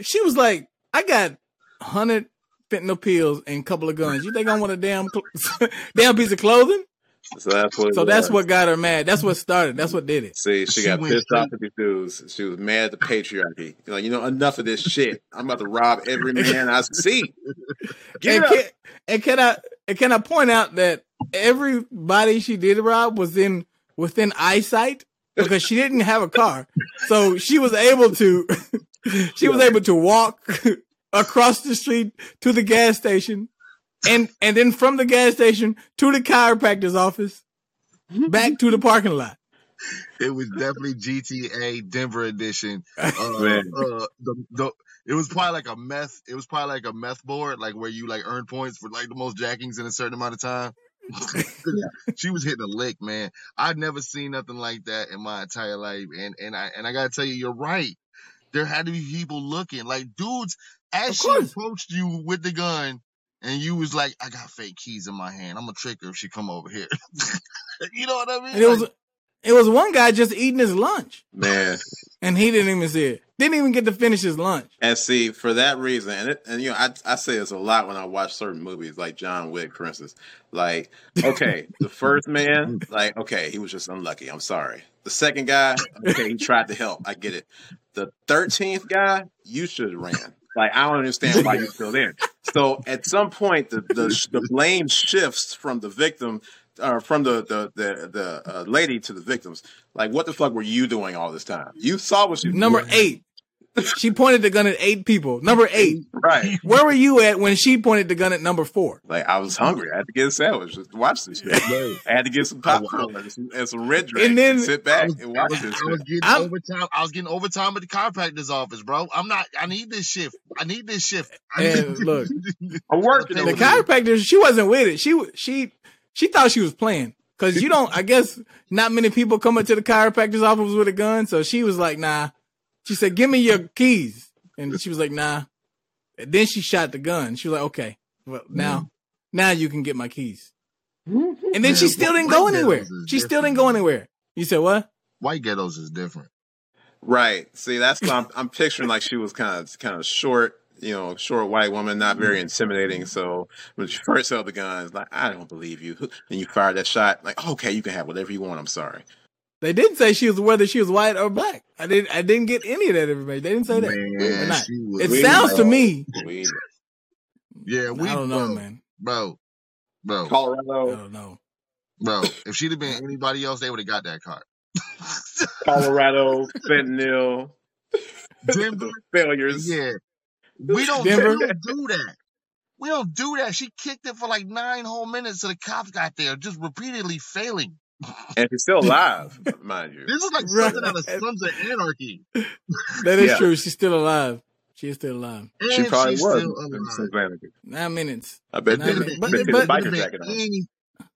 She was like, "I got hundred fentanyl pills and a couple of guns. You think I want a damn cl- damn piece of clothing?" So that's what So that's was. what got her mad. That's what started. That's what did it. See, she She got pissed off at these dudes. She was mad at the patriarchy. You're like, you know, enough of this shit. I'm about to rob every man I see. Get And up. can, and can I and can I point out that everybody she did rob was in within eyesight because she didn't have a car, so she was able to she was able to walk across the street to the gas station, and and then from the gas station to the chiropractor's office, back to the parking lot. It was definitely GTA Denver edition. Uh, uh, the, the, it was probably like a meth. It was probably like a meth board, like where you like earn points for like the most jackings in a certain amount of time. she was hitting a lick, man. I've never seen nothing like that in my entire life, and and I and I gotta tell you, you're right. There had to be people looking, like dudes, as she approached you with the gun, and you was like, "I got fake keys in my hand. I'm gonna trick her if she come over here." you know what I mean? And it was it was one guy just eating his lunch, Man. and he didn't even see it. Didn't even get to finish his lunch. And see, for that reason, and it, and you know, I I say this a lot when I watch certain movies, like John Wick, for instance. Like, okay, the first man, like, okay, he was just unlucky. I'm sorry. The second guy, okay, he tried to help. I get it. The thirteenth guy, you should have ran. Like, I don't understand why you're still there. So at some point, the the, the blame shifts from the victim. Uh, from the the the, the uh, lady to the victims, like what the fuck were you doing all this time? You saw what she was Number doing. eight. She pointed the gun at eight people. Number eight. right? Where were you at when she pointed the gun at number four? Like I was hungry. I had to get a sandwich. Just watch this shit. no. I had to get some I, popcorn and some, and some red drink And and, then sit back was, and I watch was, this I was shit. getting I'm overtime. I was getting overtime at the chiropractor's office, bro. I'm not. I need this shift. I need this shift. I need. and look, I'm working the over for here. this. chiropractor, she wasn't with it. She wa- she she thought she was playing. Cause you don't I guess not many people come into the chiropractor's office with a gun. So she was like, nah. She said, Give me your keys. And she was like, nah. And then she shot the gun. She was like, Okay, well now now you can get my keys. And then she still didn't go anywhere. She still didn't go anywhere. You said what? White ghettos is different. Right. See, that's what I'm, I'm picturing. Like she was kind of kind of short, you know, short white woman, not very mm-hmm. intimidating. So when she first held the gun, it's like I don't believe you. And you fired that shot. Like okay, you can have whatever you want. I'm sorry. They didn't say she was whether she was white or black. I didn't I didn't get any of that information. They didn't say that. Man, not. It We sounds to me. We Yeah, we. I don't know, man. bro, bro, Colorado. I Colorado, don't know. bro. If she'd have been anybody else, they would have got that card. Colorado, fentanyl, Denver, failures. yeah. We don't, we don't do that. We don't do that. She kicked it for like nine whole minutes till the cops got there, just repeatedly failing. And she's still alive, mind you. This is like Right. something out of Sons of Anarchy. That is Yeah. true. She's still alive. She is still alive. She probably she's was. still alive. Nine minutes. I bet Nah, they man, they but- put but- the biker If it would have been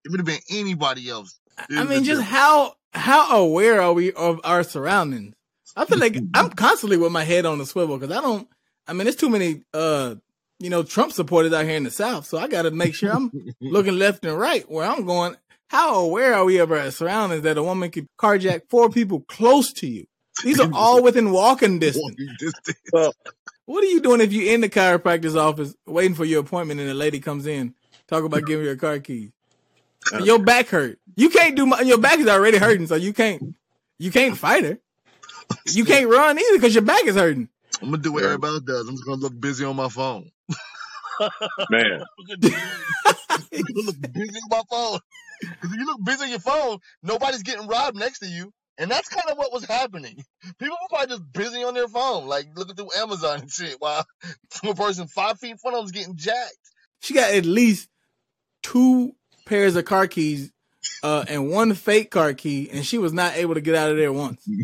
it would have been anybody else. I mean, just how how aware are we of our surroundings? I feel like I'm constantly with my head on the swivel because I don't. I mean, there's too many, uh, you know, Trump supporters out here in the South, so I got to make sure I'm looking left and right where I'm going. How aware are we of our surroundings that a woman could carjack four people close to you? These are all within walking distance. Walking distance. What are you doing if you're in the chiropractor's office waiting for your appointment and a lady comes in, talk about giving you a car key? Uh. Your back hurt. You can't do my, your back is already hurting, so you can't you can't fight her. You can't run either because your back is hurting. I'm gonna do what Yeah. everybody else does. I'm just gonna look busy on my phone. Man, I'm gonna look busy on my phone. Because if you look busy on your phone, nobody's getting robbed next to you. And that's kind of what was happening. People were probably just busy on their phone, like looking through Amazon and shit, while a person five feet in front of them was getting jacked. She got at least two pairs of car keys uh, and one fake car key, and she was not able to get out of there once.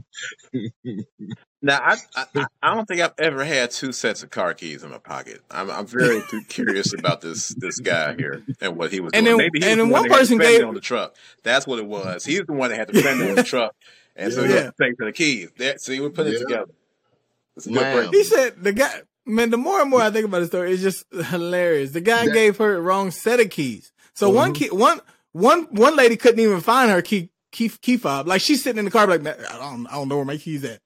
now I, I I don't think I've ever had two sets of car keys in my pocket. I'm I'm very curious about this this guy here and what he was And doing. then- Maybe he and was then the one that person gave- on the truck. That's what it was. He's the one that had the fender on the truck, and so he Yeah. had to pay for the keys. That, see, we put it Yeah. together. It's a good He said the guy. Man, the more and more I think about the story, it's just hilarious. The guy Yeah. gave her the wrong set of keys. So one Mhm. key, one, one, one lady couldn't even find her key, key, key fob. Like she's sitting in the car, like, I don't, I don't know where my keys at.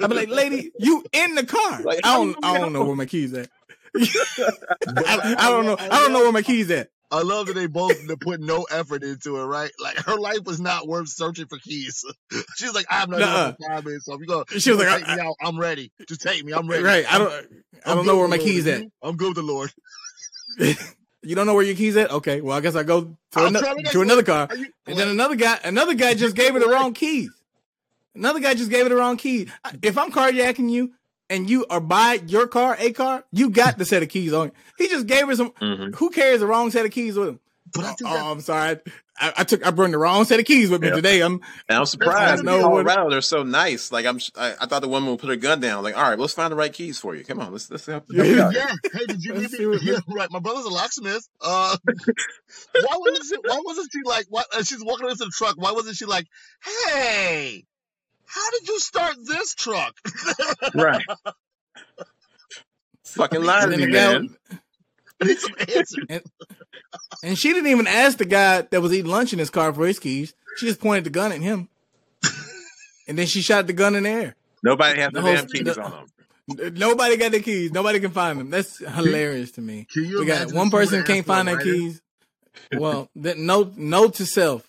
I'd be like, lady, you in the car? Like, I how don't, I don't know? know where my keys at. I, I don't know. I don't know where my keys at. I love that they both put no effort into it, right? Like her life was not worth searching for keys. She was like, I have no Nuh-uh. idea for five minutes, so if you go, She was like, take I- me out, I'm ready. Just take me, I'm ready. Right. I don't, I don't know where my the keys at. I'm good with the Lord. You don't know where your keys at? Okay. Well, I guess I go to, I'll ano- try the next to another car. You- And then another guy, another guy just gave her the wrong keys. Another guy just gave it the wrong key. If I'm carjacking you and you are by your car, a car, you got the set of keys on. He just gave her some. Mhm. Who carries the wrong set of keys with him? But I Oh, think oh, that, I'm sorry. I, I took I brought the wrong set of keys with me Yeah. today. I'm And I'm surprised. know No, what- Colorado, they're so nice. Like I'm, I, I thought the woman would put her gun down. Like, all right, let's find the right keys for you. Come on, let's let's help you out. yeah. Hey, did you Let's give me? Yeah, right. My brother's a locksmith. Uh, why wasn't she? Why wasn't she like? Why, uh, she's walking into the truck. Why wasn't she like, hey? How did you start this truck? Right. Fucking lying and to me, the man. I need some answers. and she didn't even ask the guy that was eating lunch in his car for his keys. She just pointed the gun at him, and then she shot the gun in the air. Nobody has The the damn keys the- on them. Nobody got the keys. Nobody can find them. That's hilarious to me. Can you We got one if she would've person can't find their keys. Well, then note note to self: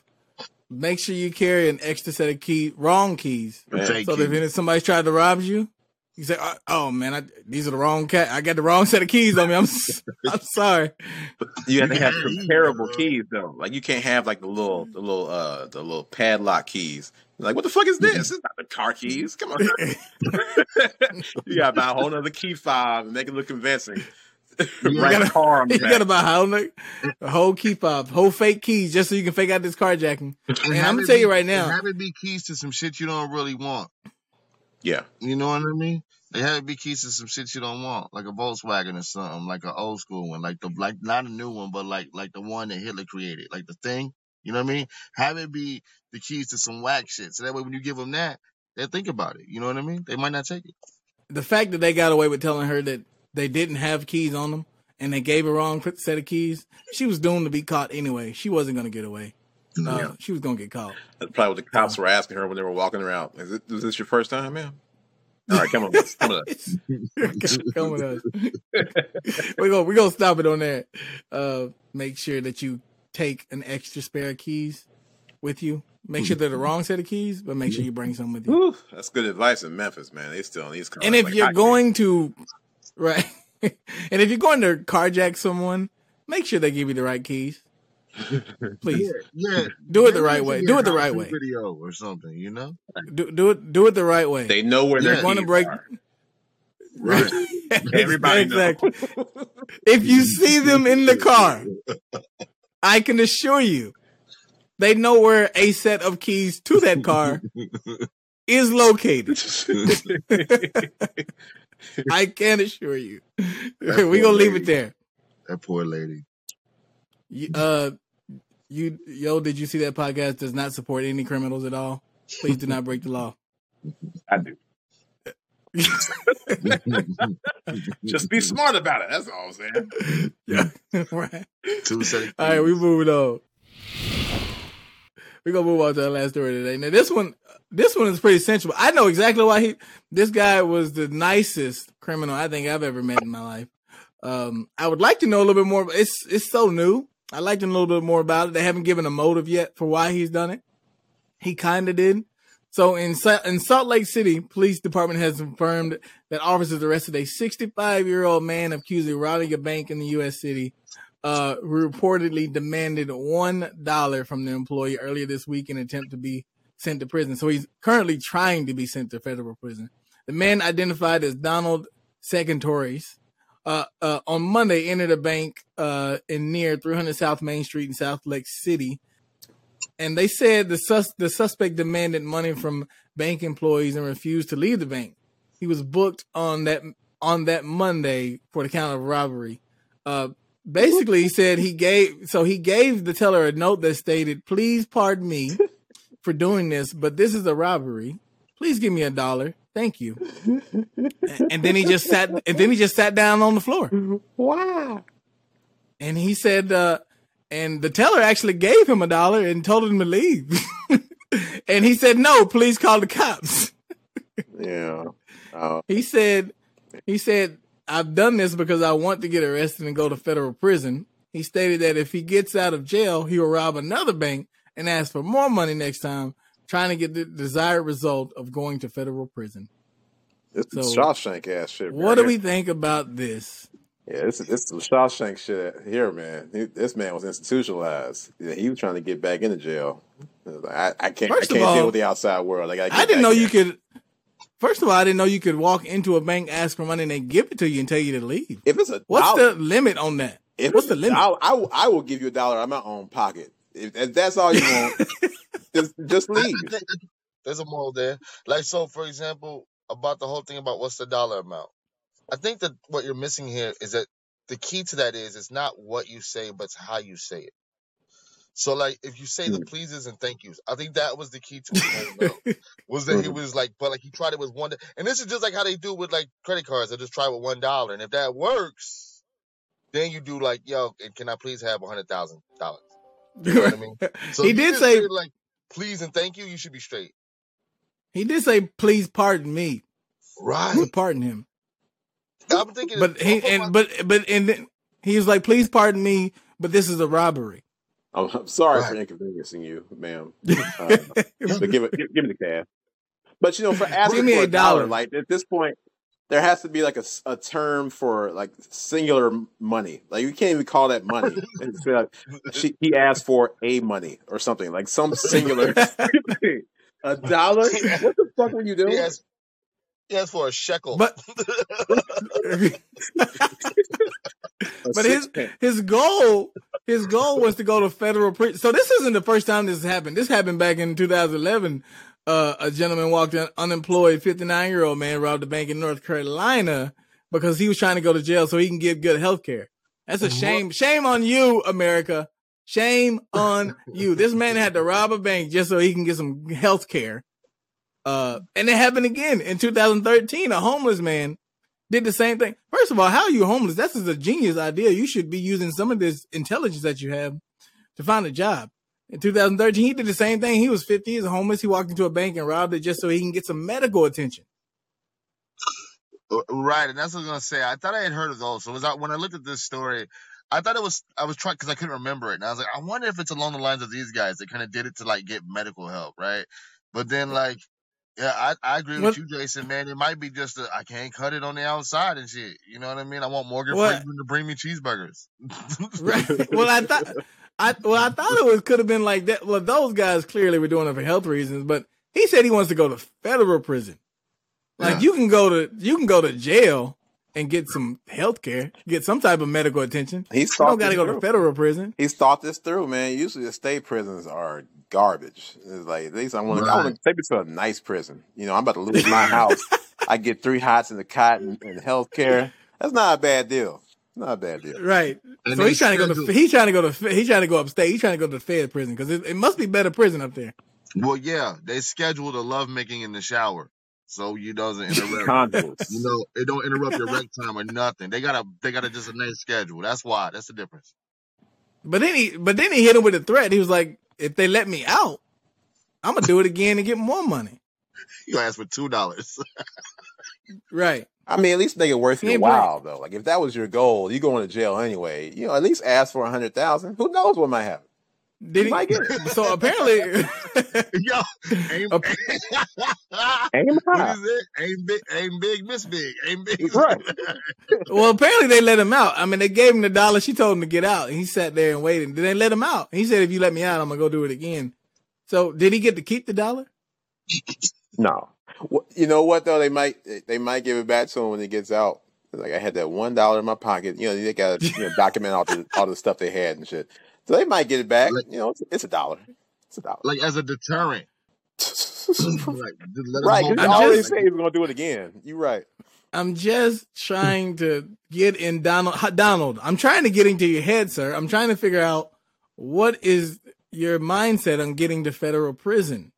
make sure you carry an extra set of key, wrong keys, Man. So that it. if somebody's tried to rob you, you say, "Oh, oh, man, I, these are the wrong cat. I got the wrong set of keys on me. I'm s- I'm sorry." You have to have comparable keys though. Like you can't have like the little, the little, uh, the little padlock keys. Like what the fuck is this? It's not the car keys. Come on. you got to buy a whole other key fob and make it look convincing. You Write gotta- a car you back. got to buy a whole, no- a whole key fob, whole fake keys, just so you can fake out this carjacking. And I'm gonna it tell you right now, have it be keys to some shit you don't really want. Yeah. You know what I mean? They have it be keys to some shit you don't want, like a Volkswagen or something, like an old school one, like the like not a new one, but like like the one that Hitler created, like the thing. You know what I mean? Have it be the keys to some whack shit, so that way when you give them that, they think about it. You know what I mean? They might not take it. the fact that they got away with telling her that they didn't have keys on them and they gave her wrong set of keys, she was doomed to be caught anyway. She wasn't gonna get away. Uh, Yeah. She was gonna get caught. That's probably what the cops were asking her when they were walking around. Is, it, is this your first time, ma'am? All right, come on. let's- Come on. Come with us. we're gonna we're gonna stop it on that. Uh, make sure that you take an extra spare of keys with you. Make sure they're the wrong set of keys, but make sure you bring some with you. Whew, that's good advice in Memphis, man. They still on these cars. And if like you're hotcakes. going to right, and if you're going to carjack someone, make sure they give you the right keys. Please Yeah, do it the right way. Do it the right way. Video or something, you know? Do, do it do it the right way. they know where Yeah. they're Going to break. Right. Everybody exactly. knows. If you see them in the car, I can assure you, they know where a set of keys to that car is located. I can assure you. We're gonna leave it there. That poor lady. You, uh, you yo, did you see that podcast? Does not support any criminals at all. Please do not break the law. I do. Just be smart about it. That's all I'm saying. yeah, right. Two seconds. All right, we moving on. We're gonna move on to the last story today. Now this one, this one is pretty sensual. I know exactly why he. This guy was the nicest criminal I think I've ever met in my life. Um, I would like to know a little bit more. It's it's so new. I'd like to know a little bit more about it. They haven't given a motive yet for why he's done it. He kind of did. So in in Salt Lake City, police department has confirmed that officers arrested a 65 year old man accused of robbing a bank in the U.S. city. Uh, reportedly demanded one dollar from the employee earlier this week in attempt to be sent to prison. So he's currently trying to be sent to federal prison. The man identified as Donald Secontories, uh, uh, on Monday entered a bank uh, in near 300 South Main Street in Salt Lake City and they said the sus- the suspect demanded money from bank employees and refused to leave the bank. He was booked on that on that Monday for the count of robbery. Uh, basically, he said he gave so he gave the teller a note that stated, "Please pardon me for doing this, but this is a robbery. Please give me a dollar, thank you." and then he just sat and then he just sat down on the floor. Wow. And he said, uh, and the teller actually gave him a dollar and told him to leave. and he said, "No, please call the cops." Yeah. Uh, he said, "He said I've done this because I want to get arrested and go to federal prison." He stated that if he gets out of jail, he will rob another bank and ask for more money next time, trying to get the desired result of going to federal prison. It's so, Shawshank ass shit. What do we think about this? Yeah, this is the Shawshank shit here, man. This man was institutionalized. He was trying to get back into jail. I, I can't. First I can't all, deal with the outside world. I, I didn't know you could. First of all, I didn't know you could walk into a bank, ask for money, and they give it to you and tell you to leave. If it's a what's dollar, the limit on that? If what's the limit? I, I, I, will give you a dollar out of my own pocket. If, if that's all you want, just just leave. There's a moral there. Like so, for example, about the whole thing about what's the dollar amount. I think that what you're missing here is that the key to that is it's not what you say, but it's how you say it. So like if you say the mm. pleases and thank yous, I think that was the key to it. was that he was like, but like he tried it with one, and this is just like how they do with like credit cards. They just try with one dollar, and if that works, then you do like, yo, and can I please have a hundred thousand dollars? You know what I mean? So he did say like please and thank you. You should be straight. He did say, please pardon me. Right. To pardon him. I'm thinking, but he and but but and then he was like, "Please pardon me, but this is a robbery." I'm, I'm sorry right. for inconveniencing you, ma'am. Uh, but give it, give, give, me the cash. But you know, for asking me for a dollar, dollar, like at this point, there has to be like a, a term for like singular money. Like you can't even call that money. like, she, he asked for a money or something like some singular. a dollar? What the fuck were you doing? He asked, he asked for a shekel. But but his his goal his goal was to go to federal prison. So this isn't the first time this has happened. This happened back in 2011. Uh, a gentleman walked in, unemployed 59 year old man robbed a bank in North Carolina because he was trying to go to jail so he can get good health care. That's a shame. Shame on you, America. Shame on you. This man had to rob a bank just so he can get some health care. Uh, and it happened again in 2013. A homeless man did the same thing. First of all, how are you homeless? That's a genius idea. You should be using some of this intelligence that you have to find a job. In 2013, he did the same thing. He was 50. He's homeless. He walked into a bank and robbed it just so he can get some medical attention. Uh, right, and that's what I was gonna say. I thought I had heard of those. So was I, when I looked at this story, I thought it was I was trying because I couldn't remember it, and I was like, I wonder if it's along the lines of these guys that kind of did it to like get medical help, right? But then like yeah, I, I agree what? with you, Jason. Man, it might be just I can't cut it on the outside and shit. You know what I mean? I want Morgan Freeman to bring me cheeseburgers. right. Well, I thought, I well, I thought it was could have been like that. Well, those guys clearly were doing it for health reasons, but he said he wants to go to federal prison. Like yeah. you can go to you can go to jail and get some health care, get some type of medical attention. He's you don't got to go to federal prison. He's thought this through, man. Usually the state prisons are garbage. It's like at least I want right. to take me to a nice prison. You know, I'm about to lose my house. I get three hots in the cot and, and healthcare. That's not a bad deal. Not a bad deal. Right. And so he's trying to go to schedule- he's trying to go to he's trying to go upstate. He's trying to go to the Fed prison because it, it must be better prison up there. Well, yeah, they scheduled a lovemaking in the shower, so you doesn't interrupt. You know, it don't interrupt your rec time or nothing. They got a they got a just a nice schedule. That's why. That's the difference. But then he but then he hit him with a threat. He was like, if they let me out, I'm gonna do it again and get more money. You ask for two dollars. Right. I mean, at least make it worth your while, though. Like if that was your goal, you going to jail anyway. You know, at least ask for a hundred thousand. Who knows what might happen? Did he? might get it. So apparently, Yo, aim, Up- Aim what high. is it? Aim big, aim big, miss big, aim big. Right. well, apparently they let him out. I mean, they gave him the dollar. She told him to get out, and he sat there and waited. Then they let him out. He said, "If you let me out, I'm gonna go do it again." So did he get to keep the dollar? No. Wh- You know what though? They might they might give it back to him when he gets out. Like I had that one dollar in my pocket. You know, they got to you know, document all the all the stuff they had and shit. So they might get it back. Like- You know, it's, it's a dollar. It's a dollar. like as a deterrent. like, just let 'em right? Because I'm you already just- say he's gonna do it again. You're right. I'm just trying to get in Donald. Donald, I'm trying to get into your head, sir. I'm trying to figure out what is your mindset on getting to federal prison.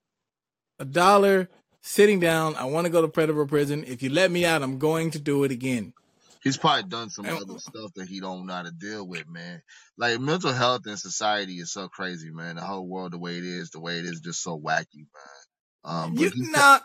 A dollar, sitting down. I want to go to federal prison. If you let me out, I'm going to do it again. He's probably done some other stuff that he don't know how to deal with, man. Like mental health in society is so crazy, man. The whole world, the way it is, the way it is, just so wacky, man. Um, You not,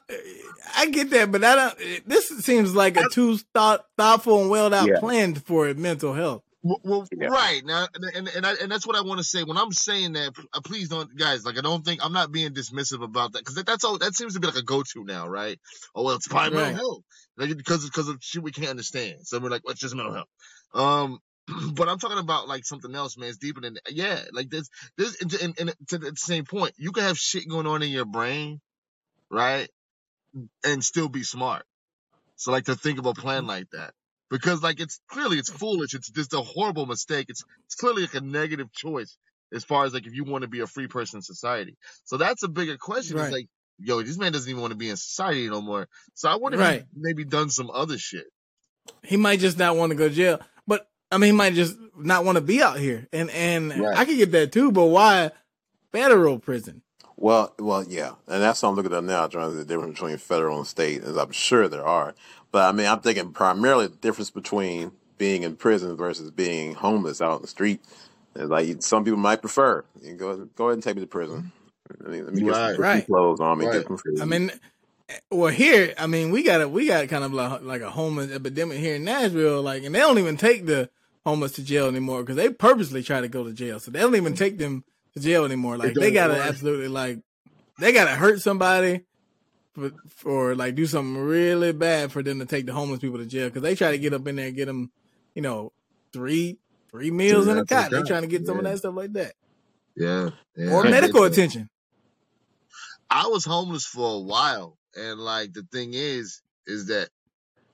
I get that, but I don't. This seems like a too thought, thoughtful and well out Yeah. plan for mental health. Well, well Yeah. right now, and and and, I, and that's what I want to say. When I'm saying that, uh, please don't, guys. Like, I don't think I'm not being dismissive about that because that, that's all. That seems to be like a go-to now, right? Oh well, it's probably Right. mental health, like because because of shit we can't understand. So we're like, well, it's just mental health. Um, but I'm talking about like something else, man. It's deeper than that. Yeah, like this, this, and, and, and to the same point, you can have shit going on in your brain, right, and still be smart. So like to think of a plan like that because like it's clearly it's foolish. It's just a horrible mistake. It's it's clearly like a negative choice as far as like if you want to be a free person in society. So that's a bigger question. Right. It's like, yo, this man doesn't even want to be in society no more. So I wonder if Right. he maybe done some other shit. He might just not want to go to jail, but I mean, he might just not want to be out here, and and Right. I could get that too. But why federal prison? Well, well, yeah, and that's what I'm looking at now, trying to the difference between federal and state, as I'm sure there are. But I mean, I'm thinking primarily the difference between being in prison versus being homeless out in the street. Is like some people might prefer. You go go ahead and take me to prison. I mean, let me get Right. some Right. clothes on me, Right. get some food. I mean, eh, well, here, I mean, we got a we got kind of like, like a homeless epidemic here in Nashville, like, and they don't even take the homeless to jail anymore because they purposely try to go to jail, so they don't even take them to jail anymore. Like, they gotta want- absolutely like they gotta hurt somebody. For, for like do something really bad for them to take the homeless people to jail because they try to get up in there and get them, you know, three three meals in a cot. They trying to get some of that stuff like that Yeah. yeah or medical attention. I was homeless for a while, and like the thing is, is that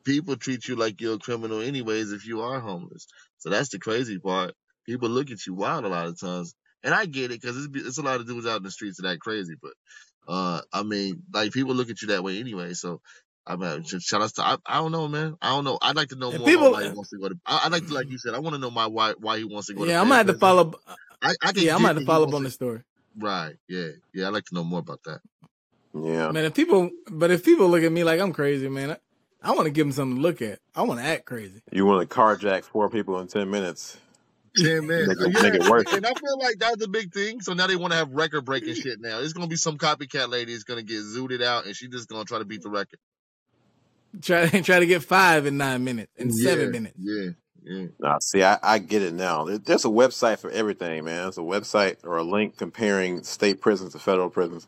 people treat you like you're a criminal anyways if you are homeless. So that's the crazy part. People look at you wild a lot of times, and I get it because it's, it's a lot of dudes out in the streets that act crazy. But uh, I mean, like people look at you that way anyway. So I mean, sh- shout out to I, I don't know, man. I don't know. I'd like to know more people- about why he wants to go to. I, I'd like to, like you said, I want to know my why why he wants to go. Yeah, to I'm gonna have to follow. I, I can Yeah, I'm gonna have to follow up on the story. Right. Yeah. Yeah. I'd like to know more about that. yeah, Man, if people, but if people look at me like I'm crazy, man, I, I want to give them something to look at. I want to act crazy. you want to carjack four people in ten minutes? Yeah, man. Make it- yeah. make it worth it. And I feel like that's a big thing. So now they want to have record breaking shit now. It's gonna be some copycat lady that's gonna get zooted out and she just gonna try to beat the record. Try try to get five in nine minutes, in seven Yeah, minutes. Yeah, yeah. Nah, see, I, I get it now. There's a website for everything, man. There's a website or a link comparing state prisons to federal prisons.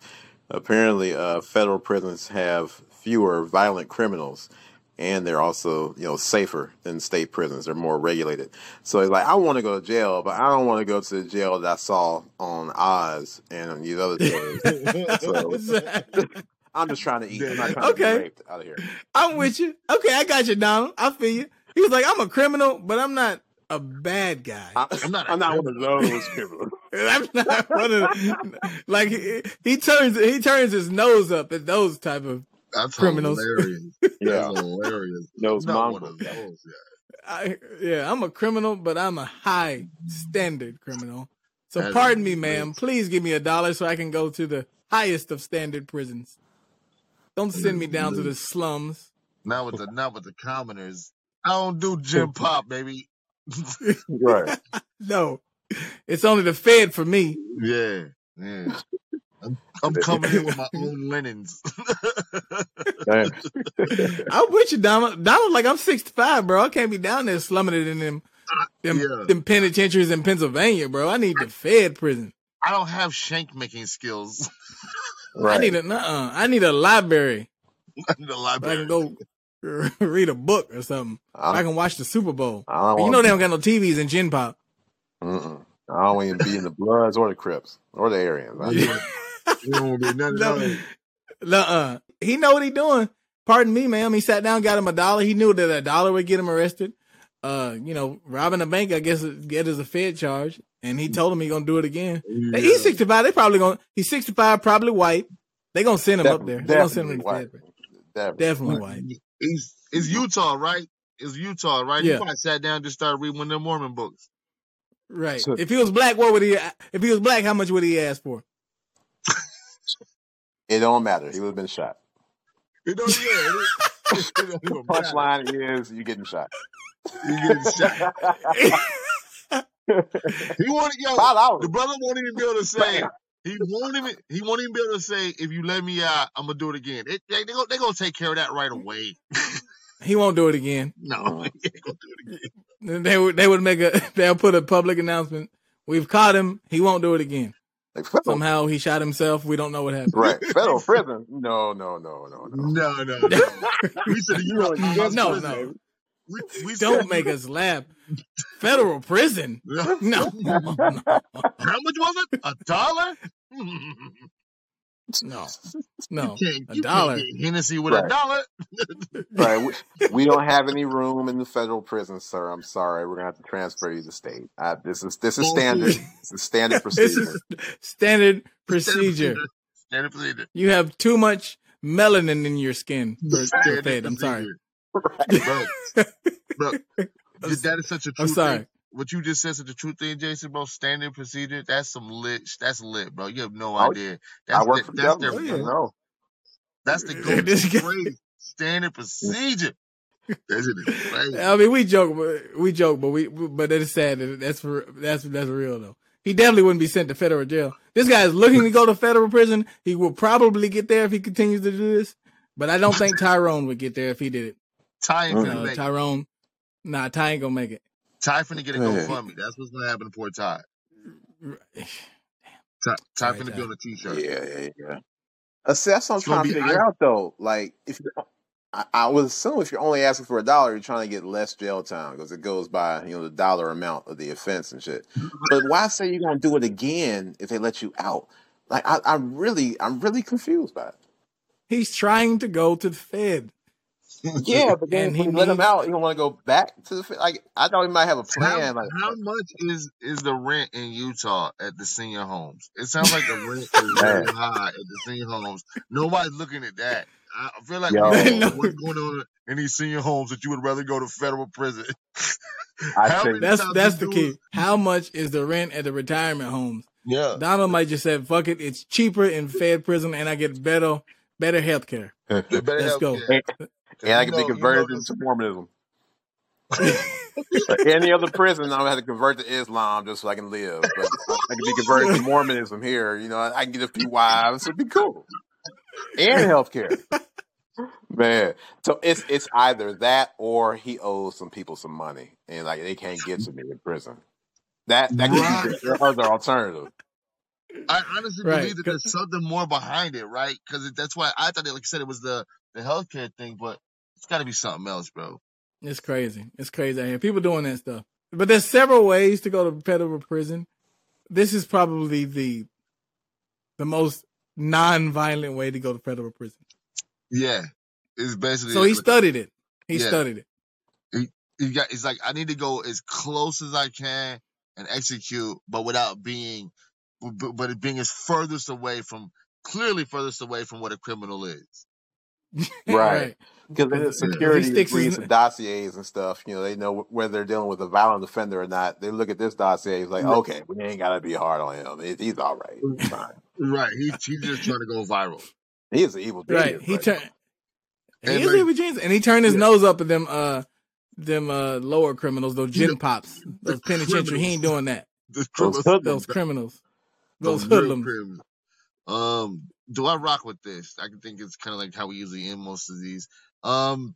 Apparently, uh, federal prisons have fewer violent criminals, and they're also, you know, safer than state prisons. They're more regulated. So it's like, I want to go to jail, but I don't want to go to the jail that I saw on Oz and on these other shows. so I'm just trying to eat. I'm not trying to Okay. be raped out of here. I'm with you. Okay, I got you, Donald. I feel you. He was like, I'm a criminal, but I'm not a bad guy. I, I'm not a I'm not one of those criminals. I'm not one of like he, he turns he turns his nose up at those type of That's Criminals. hilarious. Yeah, That's hilarious. those Not one mongrels. of those. Yeah. I, yeah, I'm a criminal, but I'm a high standard criminal. So That is pardon me, great. ma'am. Please give me a dollar so I can go to the highest of standard prisons. Don't send me down to the slums. Not with the not with the commoners. I don't do gym pop, baby. Right. No, it's only the Fed for me. Yeah, yeah. I'm, I'm coming in with my own linens. I'm with you, Donald. Donald, like I'm 65, bro. I can't be down there slumming it in them, them, Yeah. them penitentiaries in Pennsylvania, bro. I need the Fed prison. I don't have shank making skills. Right. I need a, uh, I need a library. I need a where I can go read a book or something. I, I can watch the Super Bowl. You want. know they don't got no TVs in Gen Pop. Mm-mm. I don't even be in the Bloods or the Crips or the Aryans. I, Yeah. You don't be nothing No. else. Nuh-uh. He know what he doing. Pardon me, ma'am. He sat down, got him a dollar. He knew that a dollar would get him arrested. Uh, you know, robbing a bank, I guess, get as a Fed charge. And he told him he gonna do it again. Yeah. He's 65. They probably gonna. He's 65, probably white. They gonna send him up there. They gonna send him to the white. Fed. Definitely. Definitely white. He's it's Utah, right? It's Utah, right? Yeah. He probably sat down and just started reading one of them Mormon books. Right. So- If he was black, what would he? If he was black, how much would he ask for? It don't matter. He would have been shot. You know, yeah. it- it don't even matter. Punchline is you getting shot. You getting shot. He wanted yo. Five dollars. The brother won't even be able to say. He won't even. He won't even be able to say. If you let me out, I'm gonna do it again. It, they they gonna, they gonna take care of that right away. He won't do it again. No, he ain't gonna do it again. They would. They would make a. They'll put a public announcement. We've caught him. He won't do it again. Like, federal, Somehow he shot himself. We don't know what happened. right. Federal prison. No, no, no, no, no. No, no, no. we said you know, No, no. We, we Don't said, make us laugh. Federal prison. No. No. no. How much was it? A dollar? No. No. You A dollar. can't Hennessy with a dollar. Right. We, we don't have any room in the federal prison, sir. I'm sorry. We're gonna have to transfer you to state. Uh, this is this is standard. This is standard This procedure. is standard procedure. Standard procedure. You have too much melanin in your skin for, for Standard I'm sorry. procedure. Bro, bro, that is such a true I'm sorry. thing. What you just said, such the truth thing, Jason, bro. Standard procedure. That's some lit. That's lit, bro. You have no I- idea. That's I work their, for the that's their. Yeah. No. that's the This go-to phrase. Standard procedure. That shit is. I mean, we joke, but we joke, but we, but it is sad. that That's for that's that's real though. He definitely wouldn't be sent to federal jail. This guy is looking to go to federal prison. He will probably get there if he continues to do this. But I don't think Tyrone would get there if he did it. Ty ain't finna Uh, make it. Tyrone, nah, Ty ain't gonna make it. Ty finna get a Yeah. GoFundMe. That's what's gonna happen to poor Ty. Ty, Ty Sorry, finna Ty. be on a t-shirt. Yeah, yeah, yeah. Uh, see, that's what I'm It's trying to figure I- out, though. Like, if I, I would assume if you're only asking for a dollar, you're trying to get less jail time because it goes by you know the dollar amount of the offense and shit. But why say you're gonna do it again if they let you out? Like, I, I'm really, I'm really confused by it. He's trying to go to the Fed. Yeah, but then And he you let him out, you don't want to go back to the fi- like. I thought he might have a How, plan. Like, how much is is the rent in Utah at the senior homes? It sounds like the rent is very Man. high at the senior homes. Nobody's looking at that. I I feel like Yo. we know No. what's going on in these senior homes that you would rather go to federal prison. I How think- That's that's the do key. How much is the rent at the retirement homes? Yeah. Donald might just say, "Fuck it, it's cheaper in Fed prison, and I get better better health care." Better Let's help go. You. and I You can be know- you converted know into Mormonism. Any other prison, I'm gonna have to convert to Islam just so I can live. But I can be converted to Mormonism here. You know, I can get a few wives. It'd be cool. And healthcare. Man, so it's it's either that or he owes some people some money, and like they can't get to me in prison. That that could be the other alternative. I honestly Right. believe that there's something more behind it, right? Because that's why I thought, it, like I said, it was the the healthcare thing, but it's got to be something else, bro. It's crazy. It's crazy out here. People doing that stuff. But there's several ways to go to federal prison. This is probably the the most non-violent way to go to federal prison. Yeah, it's basically. So he studied it. He Yeah. studied it. He got it's like I need to go as close as I can and execute, but without being, but, but it being as furthest away from clearly furthest away from what a criminal is. Right. Because the security his- reads the dossiers and stuff. You know, they know whether they're dealing with a violent offender or not. They look at this dossier, it's like, Right. okay, we ain't gotta be hard on him. He's all right. He's fine. Right. He, he's just trying to go viral. He is an evil genius. Right. He right turned. He is like- evil genius, and he turned his Yeah. nose up at them, uh, them uh lower criminals, those gen pops, those penitentiary. He ain't doing that. Those criminals- Those criminals, those hoodlums. criminals. Um, do I rock with this? I can think it's kind of like how we usually end most of these. Um,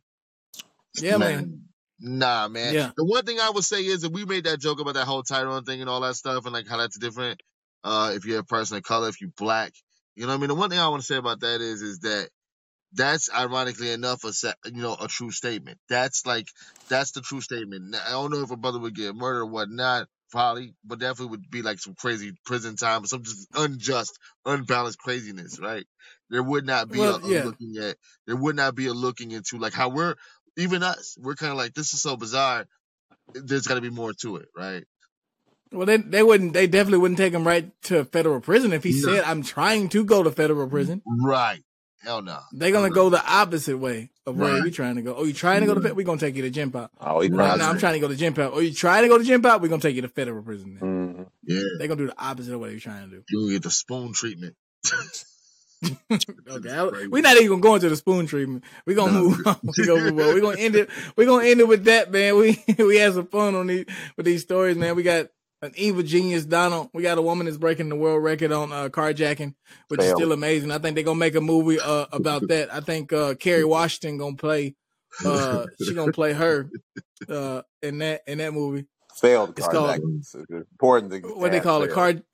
Yeah, man. Nah, man. Yeah. The one thing I would say is that we made that joke about that whole Tyrone thing and all that stuff, and like how that's different. Uh, if you're a person of color, if you're black, you know what I mean. The one thing I want to say about that is, is that that's ironically enough a se- you know a true statement. That's like that's the true statement. I don't know if a brother would get murdered or whatnot, probably, but definitely would be like some crazy prison time or some just unjust, unbalanced craziness, right? There would not be Well, a, yeah. looking at. There would not be a looking into like how we're even us. We're kind of like this is so bizarre. There's got to be more to it, right? Well, they they wouldn't. They definitely wouldn't take him right to federal prison if he No. said, "I'm trying to go to federal mm, prison." Right. Hell no. They're gonna go the opposite way of where Right. we trying to go. Oh, you trying to go to? Right. Fed- we gonna take you to gen pop. Oh, he Right. No, probably. I'm trying to go to gen pop. Oh, you trying to go to gen pop? We're gonna take you to federal prison. Then. Mhm. Yeah. They're gonna do the opposite of what you're trying to do. You get the spoon treatment. Okay, we're not even going to the spoon treatment. We're gonna No. move on. We're gonna move on. We're gonna end it. We're gonna end it with that, man. We we had some fun on these with these stories, man. We got an evil genius, Donald. We got a woman that's breaking the world record on uh, carjacking, which is still amazing. I think they're gonna make a movie uh, about that. I think uh, Kerry Washington gonna play. Uh, she gonna play her uh, in that in that movie. Failed It's called- carjacking. It's important to What they add call it? Car.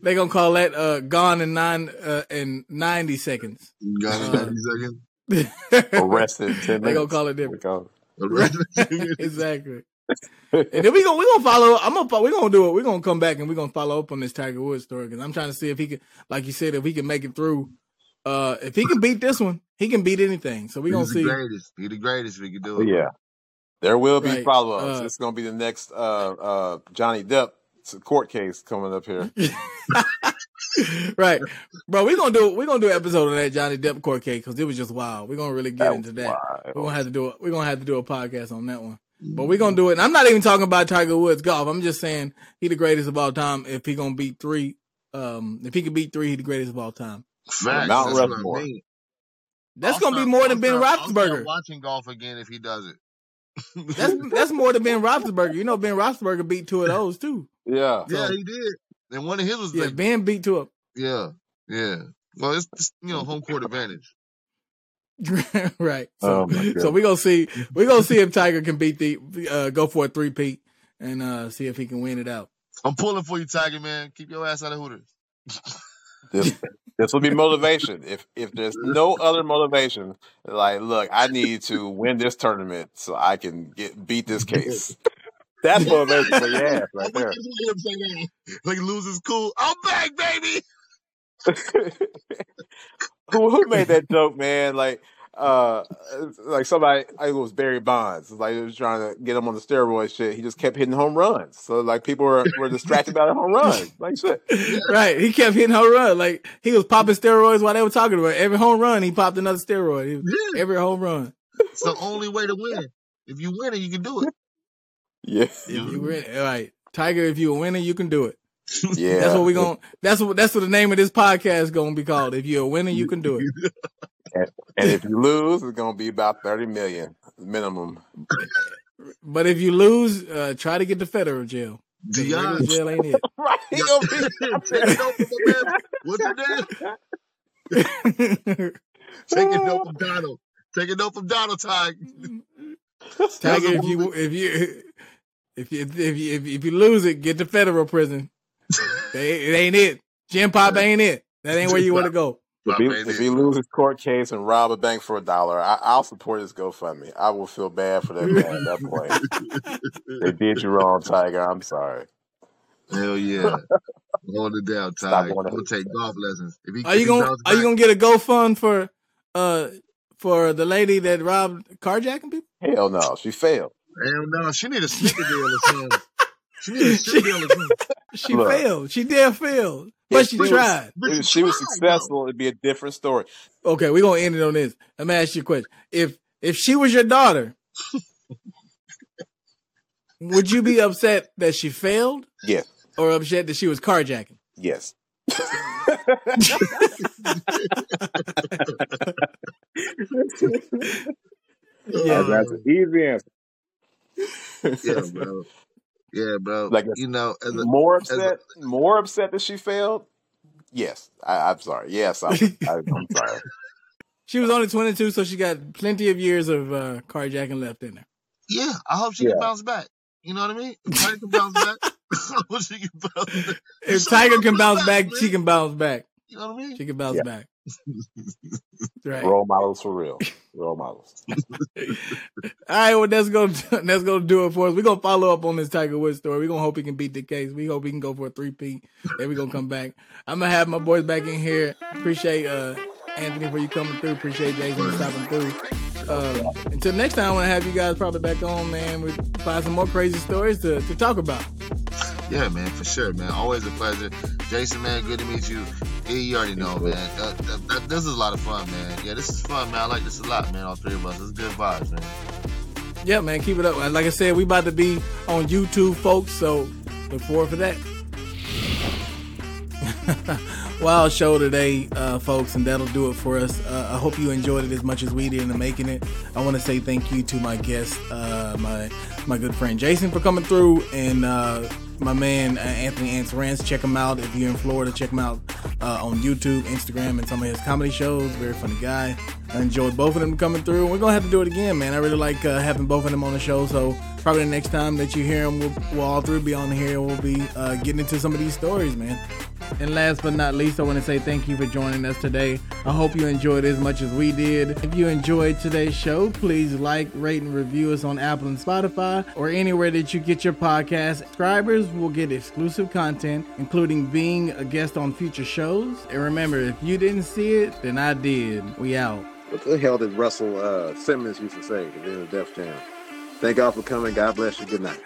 they gonna call that uh, gone in nine uh, in ninety seconds. Got it, Uh, 90 seconds. Arrested ten They gonna call it different. call exactly. And then we gonna we gonna follow. I'm gonna we gonna do it. We're gonna come back and we're gonna follow up on this Tiger Woods story because I'm trying to see if he can, like you said, if he can make it through. Uh, if he can beat this one, he can beat anything. So we gonna the see. greatest. He the greatest if he can do it. Yeah. There will be Right. follow ups. Uh, it's going to be the next uh, uh, Johnny Depp court case coming up here. right, bro. We're gonna do we're gonna do an episode on that Johnny Depp court case because it was just wild. We're gonna really get That into that. wild. We're gonna have to do it. We're gonna have to do a podcast on that one. But we're gonna do it. And I'm not even talking about Tiger Woods golf. I'm just saying he the greatest of all time. If he gonna beat three, um, if he can beat three, he the greatest of all time. Facts. Mount That's what I mean. That's I'll gonna be more I'll than Ben start- I'll start Roethlisberger. Watching golf again if he does it. That's that's more than Ben Roethlisberger. You know, Ben Roethlisberger beat two of those too. Yeah. yeah, he did. And one of his was Yeah, like, Ben beat two of. yeah, yeah. Well, it's, it's you know home court advantage. right. So, Oh, my so we gonna see we gonna see if Tiger can beat the uh, go for a three peat and uh, see if he can win it out. I'm pulling for you, Tiger man. Keep your ass out of Hooters. This, this will be motivation. If if there's no other motivation, like, look, I need to win this tournament so I can get beat this case. That's motivation for your ass right there. like loses cool. I'm back, baby. who who made that joke, man? Like, uh, like somebody, I think it was Barry Bonds. Like, he was trying to get him on the steroid shit. He just kept hitting home runs. So, like, people were, were distracted by the home runs. Like, shit. right. He kept hitting home run. Like he was popping steroids while they were talking about it. every home run. He popped another steroid. Was- Yeah, every home run. it's the only way to win. If you win it, you can do it. Yeah. If you win, all right, Tiger. If you're a winner, you can do it. Yeah. That's what we're going That's what that's what the name of this podcast is gonna be called. If you're a winner, you can do it. And if you lose, it's going to be about 30 million minimum. But if you lose, uh, try to get to federal jail. regular Dion, jail ain't it. Right. He gonna be- take it over from man. What's your name? Take it over from Donald. Take it over from Donald, Tiger. Tiger, if you if you if you if you if you, if you lose it, get to federal prison. They, it ain't it. Gen pop ain't it. That ain't where you want to go. If he, if he loses court case and rob a bank for a dollar, I, I'll support his GoFundMe. I will feel bad for that man at that point. They did you wrong, Tiger. I'm sorry. Hell yeah. Hold it down, Stop Ty. going Go to- take golf lessons. If he, Are you gonna Are you gonna get a GoFund for uh for the lady that robbed carjacking people? Hell no, she failed. Hell no, she need a sneaker deal or something. She need a shoe deal or something. She Look. failed. She did fail, but If she she was- tried. But If you she was tried, successful, it'd be a different story. Okay, we're gonna end it on this. Let me ask you a question. If if she was your daughter, would you be upset that she failed Yes, or upset that she was carjacking? yes. Yeah. That's an easy answer. Yeah, bro. Yeah, bro. Like, you know, as a, more as a- upset, more upset that she failed. Yes, I, I'm sorry. Yes, I'm, I, I'm sorry. She was only 22, so she got plenty of years of uh, carjacking left in her. yeah, I hope she Yeah. can bounce back. You know what I mean? If Tiger can bounce back. I hope she can bounce back. If Tiger can bounce man. back, she can bounce back. You know what I mean? She can bounce Yeah. back. That's right. Role models for real. Role models. All right, well that's gonna that's gonna do it for us. We're gonna follow up on this Tiger Woods story. We're gonna hope he can beat the case. We hope he can go for a three P. Then we're gonna come back. I'm gonna have my boys back in here. Appreciate uh Anthony for you coming through. Appreciate Jason for stopping through. Uh, until next time, I want to have you guys probably back on, man. We find some more crazy stories to, to talk about. Yeah, man, for sure, man. Always a pleasure. Jason, man, good to meet you. Yeah, you already know, man. Uh, uh, uh, this is a lot of fun, man. Yeah, this is fun, man. I like this a lot, man. All three of us. It's good vibes, man. Yeah, man, keep it up. Like I said, we about to be on YouTube, folks. So look forward for that. Wild show today, uh, folks, and that'll do it for us. Uh, I hope you enjoyed it as much as we did in making it. I want to say thank you to my guest, uh, my my good friend Jason, for coming through, and uh, my man uh, Anthony Ansarance. Check him out if you're in Florida. Check him out uh, on YouTube, Instagram, and some of his comedy shows. Very funny guy. I enjoyed both of them coming through. We're gonna have to do it again, man. I really like uh, having both of them on the show. So probably the next time that you hear them, we'll, we'll all three be on here. We'll be uh, getting into some of these stories, man. And last but not least, I want to say thank you for joining us today. I hope you enjoyed as much as we did. If you enjoyed today's show, please like, rate, and review us on Apple and Spotify or anywhere that you get your podcast. Subscribers will get exclusive content, including being a guest on future shows. And remember, if you didn't see it, then I did. We out. What the hell did Russell uh, Simmons used to say at the end of Def Jam? Thank God for coming. God bless you. Good night.